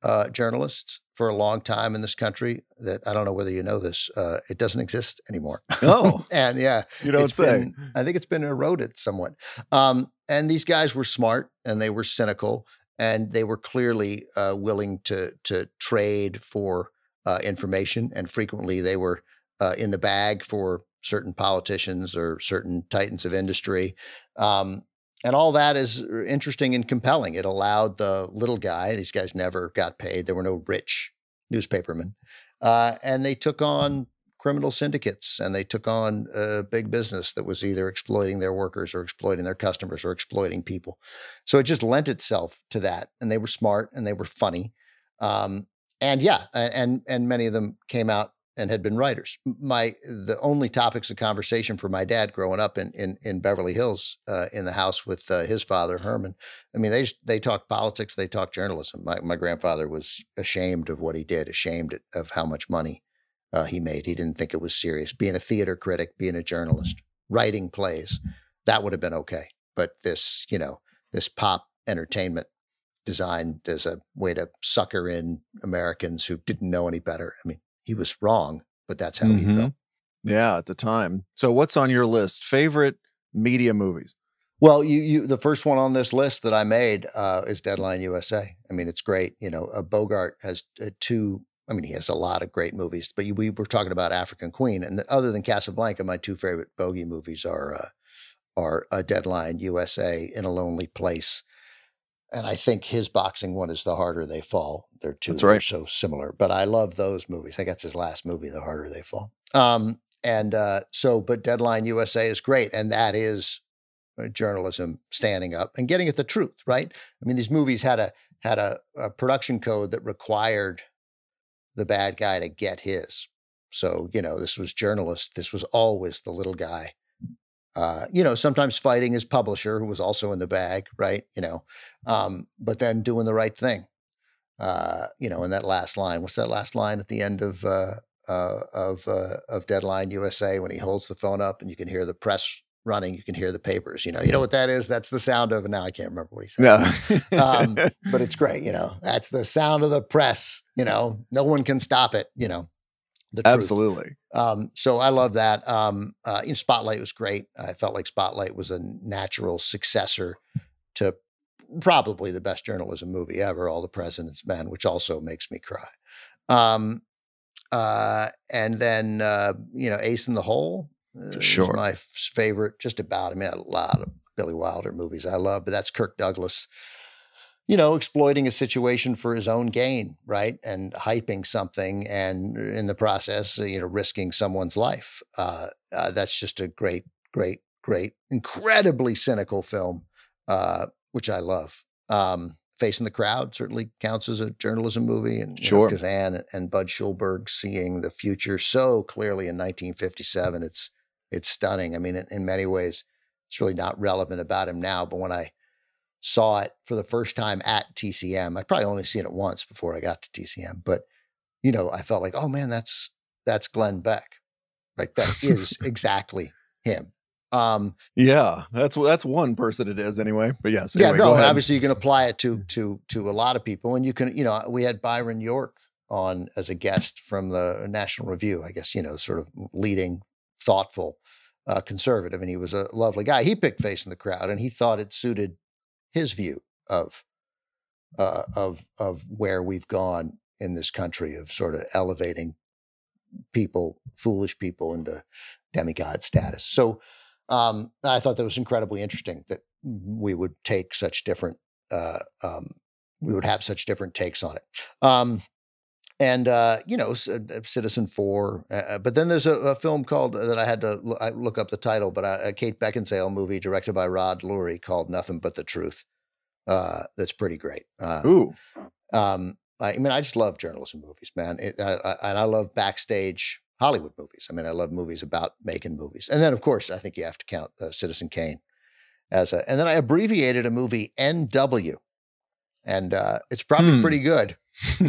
uh, journalists for a long time in this country that I don't know whether you know this. Uh, it doesn't exist anymore. Oh, and yeah, you don't say. Been, I think it's been eroded somewhat. Um, and these guys were smart and they were cynical and they were clearly uh, willing to to trade for uh, information. And frequently they were uh, in the bag for certain politicians or certain titans of industry. Um, and all that is interesting and compelling. It allowed the little guy, these guys never got paid, there were no rich newspapermen, uh, and they took on criminal syndicates and they took on a big business that was either exploiting their workers or exploiting their customers or exploiting people. So it just lent itself to that. And they were smart and they were funny. Um, and yeah, and and many of them came out and had been writers. My the only topics of conversation for my dad growing up in in, in Beverly Hills uh, in the house with uh, his father Herman. I mean, they just, they talked politics, they talked journalism. My my grandfather was ashamed of what he did, ashamed of how much money uh, he made. He didn't think it was serious. Being a theater critic, being a journalist, writing plays, that would have been okay. But this, you know, this pop entertainment designed as a way to sucker in Americans who didn't know any better. I mean, he was wrong, but that's how mm-hmm. he felt. Yeah, at the time. So what's on your list? Favorite media movies? Well, you, you the first one on this list that I made uh, is Deadline USA. I mean, it's great. You know, uh, Bogart has uh, two. I mean, he has a lot of great movies, but you, we were talking about African Queen, and the, other than Casablanca, my two favorite bogey movies are uh, are a Deadline USA in a Lonely Place and I think his boxing one is The Harder They Fall. They're two That's right. so similar. But I love those movies. I think that's his last movie, The Harder They Fall. Um, and uh, so, but Deadline USA is great. And that is uh, journalism standing up and getting at the truth, right? I mean, these movies had a had a, a production code that required the bad guy to get his. So, you know, this was journalist. This was always the little guy uh, you know, sometimes fighting his publisher, who was also in the bag, right? You know, um, but then doing the right thing. Uh, you know, in that last line, what's that last line at the end of uh, uh of uh, of Deadline USA when he holds the phone up and you can hear the press running, you can hear the papers. You know, you know what that is? That's the sound of. Now I can't remember what he said. No. um, but it's great. You know, that's the sound of the press. You know, no one can stop it. You know, the truth. Absolutely. Um, so I love that. Um, uh, in Spotlight was great. I felt like Spotlight was a natural successor to probably the best journalism movie ever, All the President's Men, which also makes me cry. Um, uh, and then uh, you know, Ace in the Hole. Uh, Sure. my f- favorite. Just about. I mean, a lot of Billy Wilder movies I love, but that's Kirk Douglas. You know, exploiting a situation for his own gain, right, and hyping something, and in the process, uh, you know, risking someone's life. Uh, uh, that's just a great, great, great, incredibly cynical film, uh, which I love. Um, Face in the Crowd certainly counts as a journalism movie, and you know, Sure. Kazan and, and Budd Schulberg seeing the future so clearly in 1957. It's it's stunning. I mean, in, in many ways, it's really not relevant about him now. But when I saw it for the first time at TCM, I'd probably only seen it once before I got to TCM. But you know, I felt like, oh man, that's that's Glenn Beck, Like That is exactly him. Um, Yeah, that's that's one person it is anyway. But yes, yeah, no, go and ahead. obviously you can apply it to to to a lot of people, and you can, you know, we had Byron York on as a guest from the National Review. I guess you know, sort of leading, thoughtful, uh, conservative, and he was a lovely guy. He picked Face in the Crowd, and he thought it suited his view of uh, of of where we've gone in this country of sort of elevating people, foolish people, into demigod status. So um, I thought that was incredibly interesting that we would take such different, uh, um, we would have such different takes on it. Um, and uh, you know, uh, Citizenfour. Uh, but then there's a, a film called that I had to lo- I look up the title, but uh, a Kate Beckinsale movie directed by Rod Lurie called Nothing But the Truth. Uh, that's pretty great. Uh, Ooh, um, I, I mean, I just love journalism movies, man. It, I, I, and I love backstage Hollywood movies. I mean, I love movies about making movies. And then, of course, I think you have to count uh, Citizen Kane as a. And then I abbreviated a movie NW, and uh, it's probably Hmm. pretty good.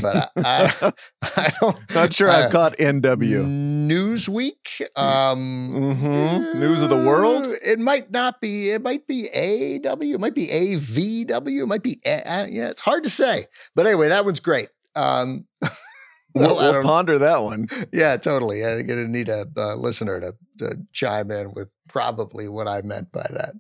But I, I, I don't. not sure uh, I've caught NW. Newsweek. Um, Mhm. News of the world? uh, It might not be. It might be AW. It might be AVW. It might be. A, uh, yeah, it's hard to say. But anyway, that one's great. Um, We'll, we'll ponder that one. yeah, totally. I'm gonna need a, uh listener to, to chime in with probably what I meant by that.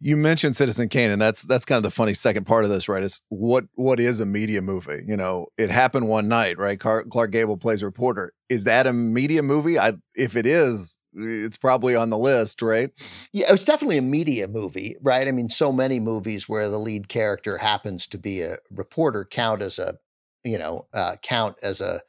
You mentioned Citizen Kane, and that's that's kind of the funny second part of this, right? Is what what is a media movie? You know, it happened one night, right? Clark Gable plays a reporter. Is that a media movie? I if it is, it's probably on the list, right? Yeah, it's definitely a media movie, right? I mean, so many movies where the lead character happens to be a reporter count as a, you know, uh, count as a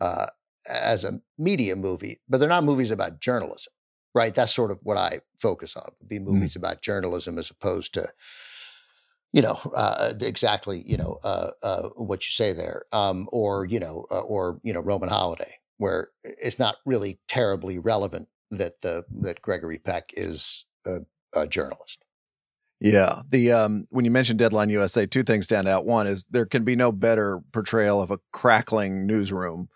uh, as a media movie, but they're not movies about journalism, right? That's sort of what I focus on. Would be movies about journalism as opposed to, you know, uh, exactly, you know, uh, uh, what you say there, um, or you know, uh, or you know, Roman Holiday, where it's not really terribly relevant that the that Gregory Peck is a, a journalist. Yeah. The um when you mentioned Deadline USA, two things stand out. One is there can be no better portrayal of a crackling newsroom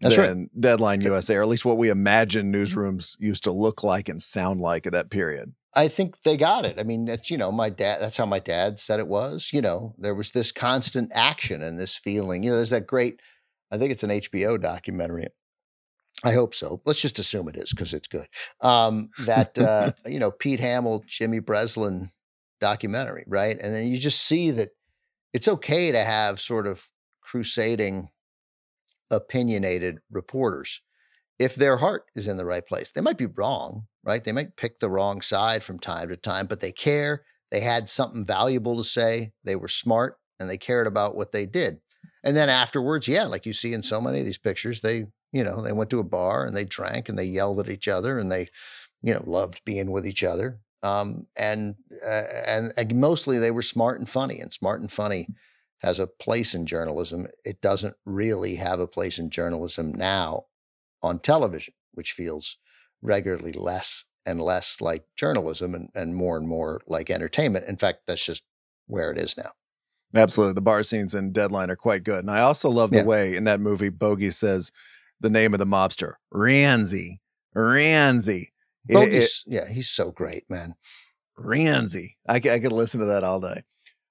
That's right. than Deadline USA, or at least what we imagine newsrooms used to look like and sound like at that period. I think they got it. I mean, that's you know, my dad. That's how my dad said it was. You know, there was this constant action and this feeling. You know, there's that great. I think it's an HBO documentary. I hope so. Let's just assume it is because it's good. Um, that uh, you know, Pete Hamill, Jimmy Breslin documentary, right? And then you just see that it's okay to have sort of crusading, opinionated reporters if their heart is in the right place. They might be wrong, right? They might pick the wrong side from time to time, but they care. They had something valuable to say. They were smart and they cared about what they did. And then afterwards, yeah, like you see in so many of these pictures, they, you know, they went to a bar and they drank and they yelled at each other and they, you know, loved being with each other. Um, and, uh, and and mostly they were smart and funny. And smart and funny has a place in journalism. It doesn't really have a place in journalism now on television, which feels regularly less and less like journalism and, and more and more like entertainment. In fact, that's just where it is now. Absolutely. The bar scenes in Deadline are quite good. And I also love the Yeah. way in that movie Bogey says the name of the mobster, Ranzi. Ranzi. It- Bogey's, yeah, he's so great, man. Ranzi. I could listen to that all day.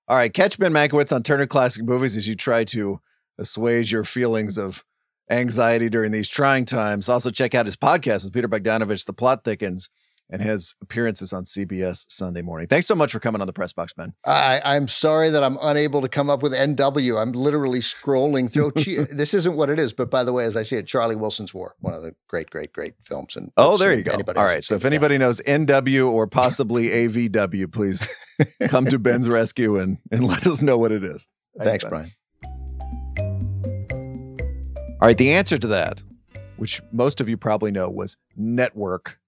All right. Catch Ben Mankiewicz on Turner Classic Movies as you try to assuage your feelings of anxiety during these trying times. Also, check out his podcast with Peter Bogdanovich, The Plot Thickens. And his appearances on CBS Sunday morning. Thanks so much for coming on the press box, Ben. I, I'm sorry that I'm unable to come up with NW. I'm literally scrolling through. this isn't what it is, but by the way, as I see it, Charlie Wilson's War, one of the great, great, great films. And oh, there you go. All right. So if anybody yeah. knows NW or possibly AVW, please come to Ben's rescue and, and let us know what it is. Thanks, Thanks Bryan. All right. The answer to that, which most of you probably know, was network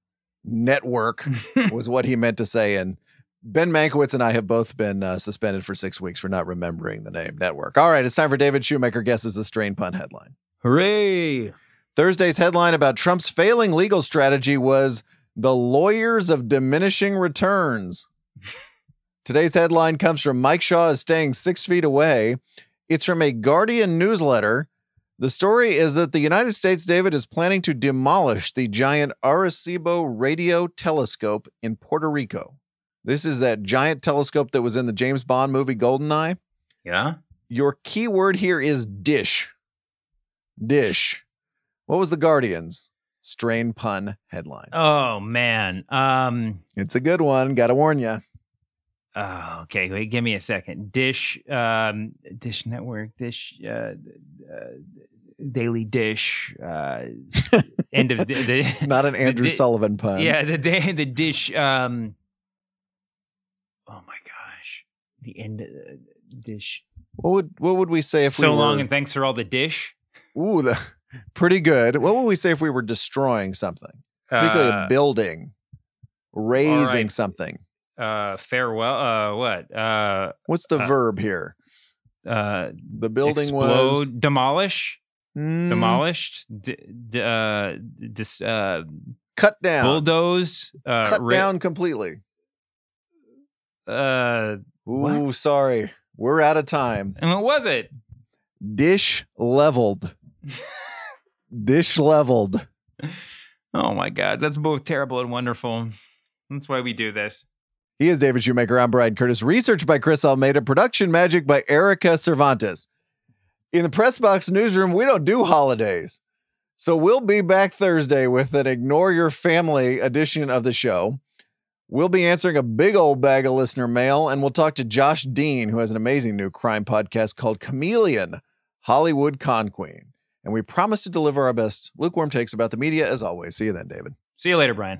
network was what he meant to say. And Ben Mankiewicz and I have both been uh, suspended for six weeks for not remembering the name network. All right, it's time for David Shoemaker guesses the strain pun headline. Hooray! Thursday's headline about Trump's failing legal strategy was the lawyers of diminishing returns. Today's headline comes from Mike Shaw is staying six feet away. It's from a Guardian newsletter the story is that the United States, David, is planning to demolish the giant Arecibo radio telescope in Puerto Rico. This is that giant telescope that was in the James Bond movie Goldeneye. Yeah. Your key word here is dish. Dish. What was the Guardian's strain pun headline? Oh man. Um It's a good one, got to warn you. Oh, okay. Wait, give me a second. Dish, um, Dish Network, Dish, uh, uh, Daily Dish, uh, end of the, the not an Andrew the, Sullivan pun. Yeah, the day the Dish. Um, oh my gosh, the end of the Dish. What would what would we say if so we long and thanks for all the dish? Ooh, the, pretty good. What would we say if we were destroying something, particularly uh, a building, raising right. something? uh farewell uh what uh what's the uh, verb here uh the building explode, was demolish mm. demolished d- d- uh dis, uh cut down bulldozed, uh cut ra- down completely uh ooh what? sorry we're out of time and what was it dish leveled dish leveled oh my god that's both terrible and wonderful that's why we do this he is David Shoemaker. I'm Bryan Curtis. Research by Chris Almeida. Production magic by Erica Cervantes. In the press box newsroom, we don't do holidays. So we'll be back Thursday with an Ignore Your Family edition of the show. We'll be answering a big old bag of listener mail, and we'll talk to Josh Dean, who has an amazing new crime podcast called Chameleon Hollywood Con Queen. And we promise to deliver our best lukewarm takes about the media as always. See you then, David. See you later, Bryan.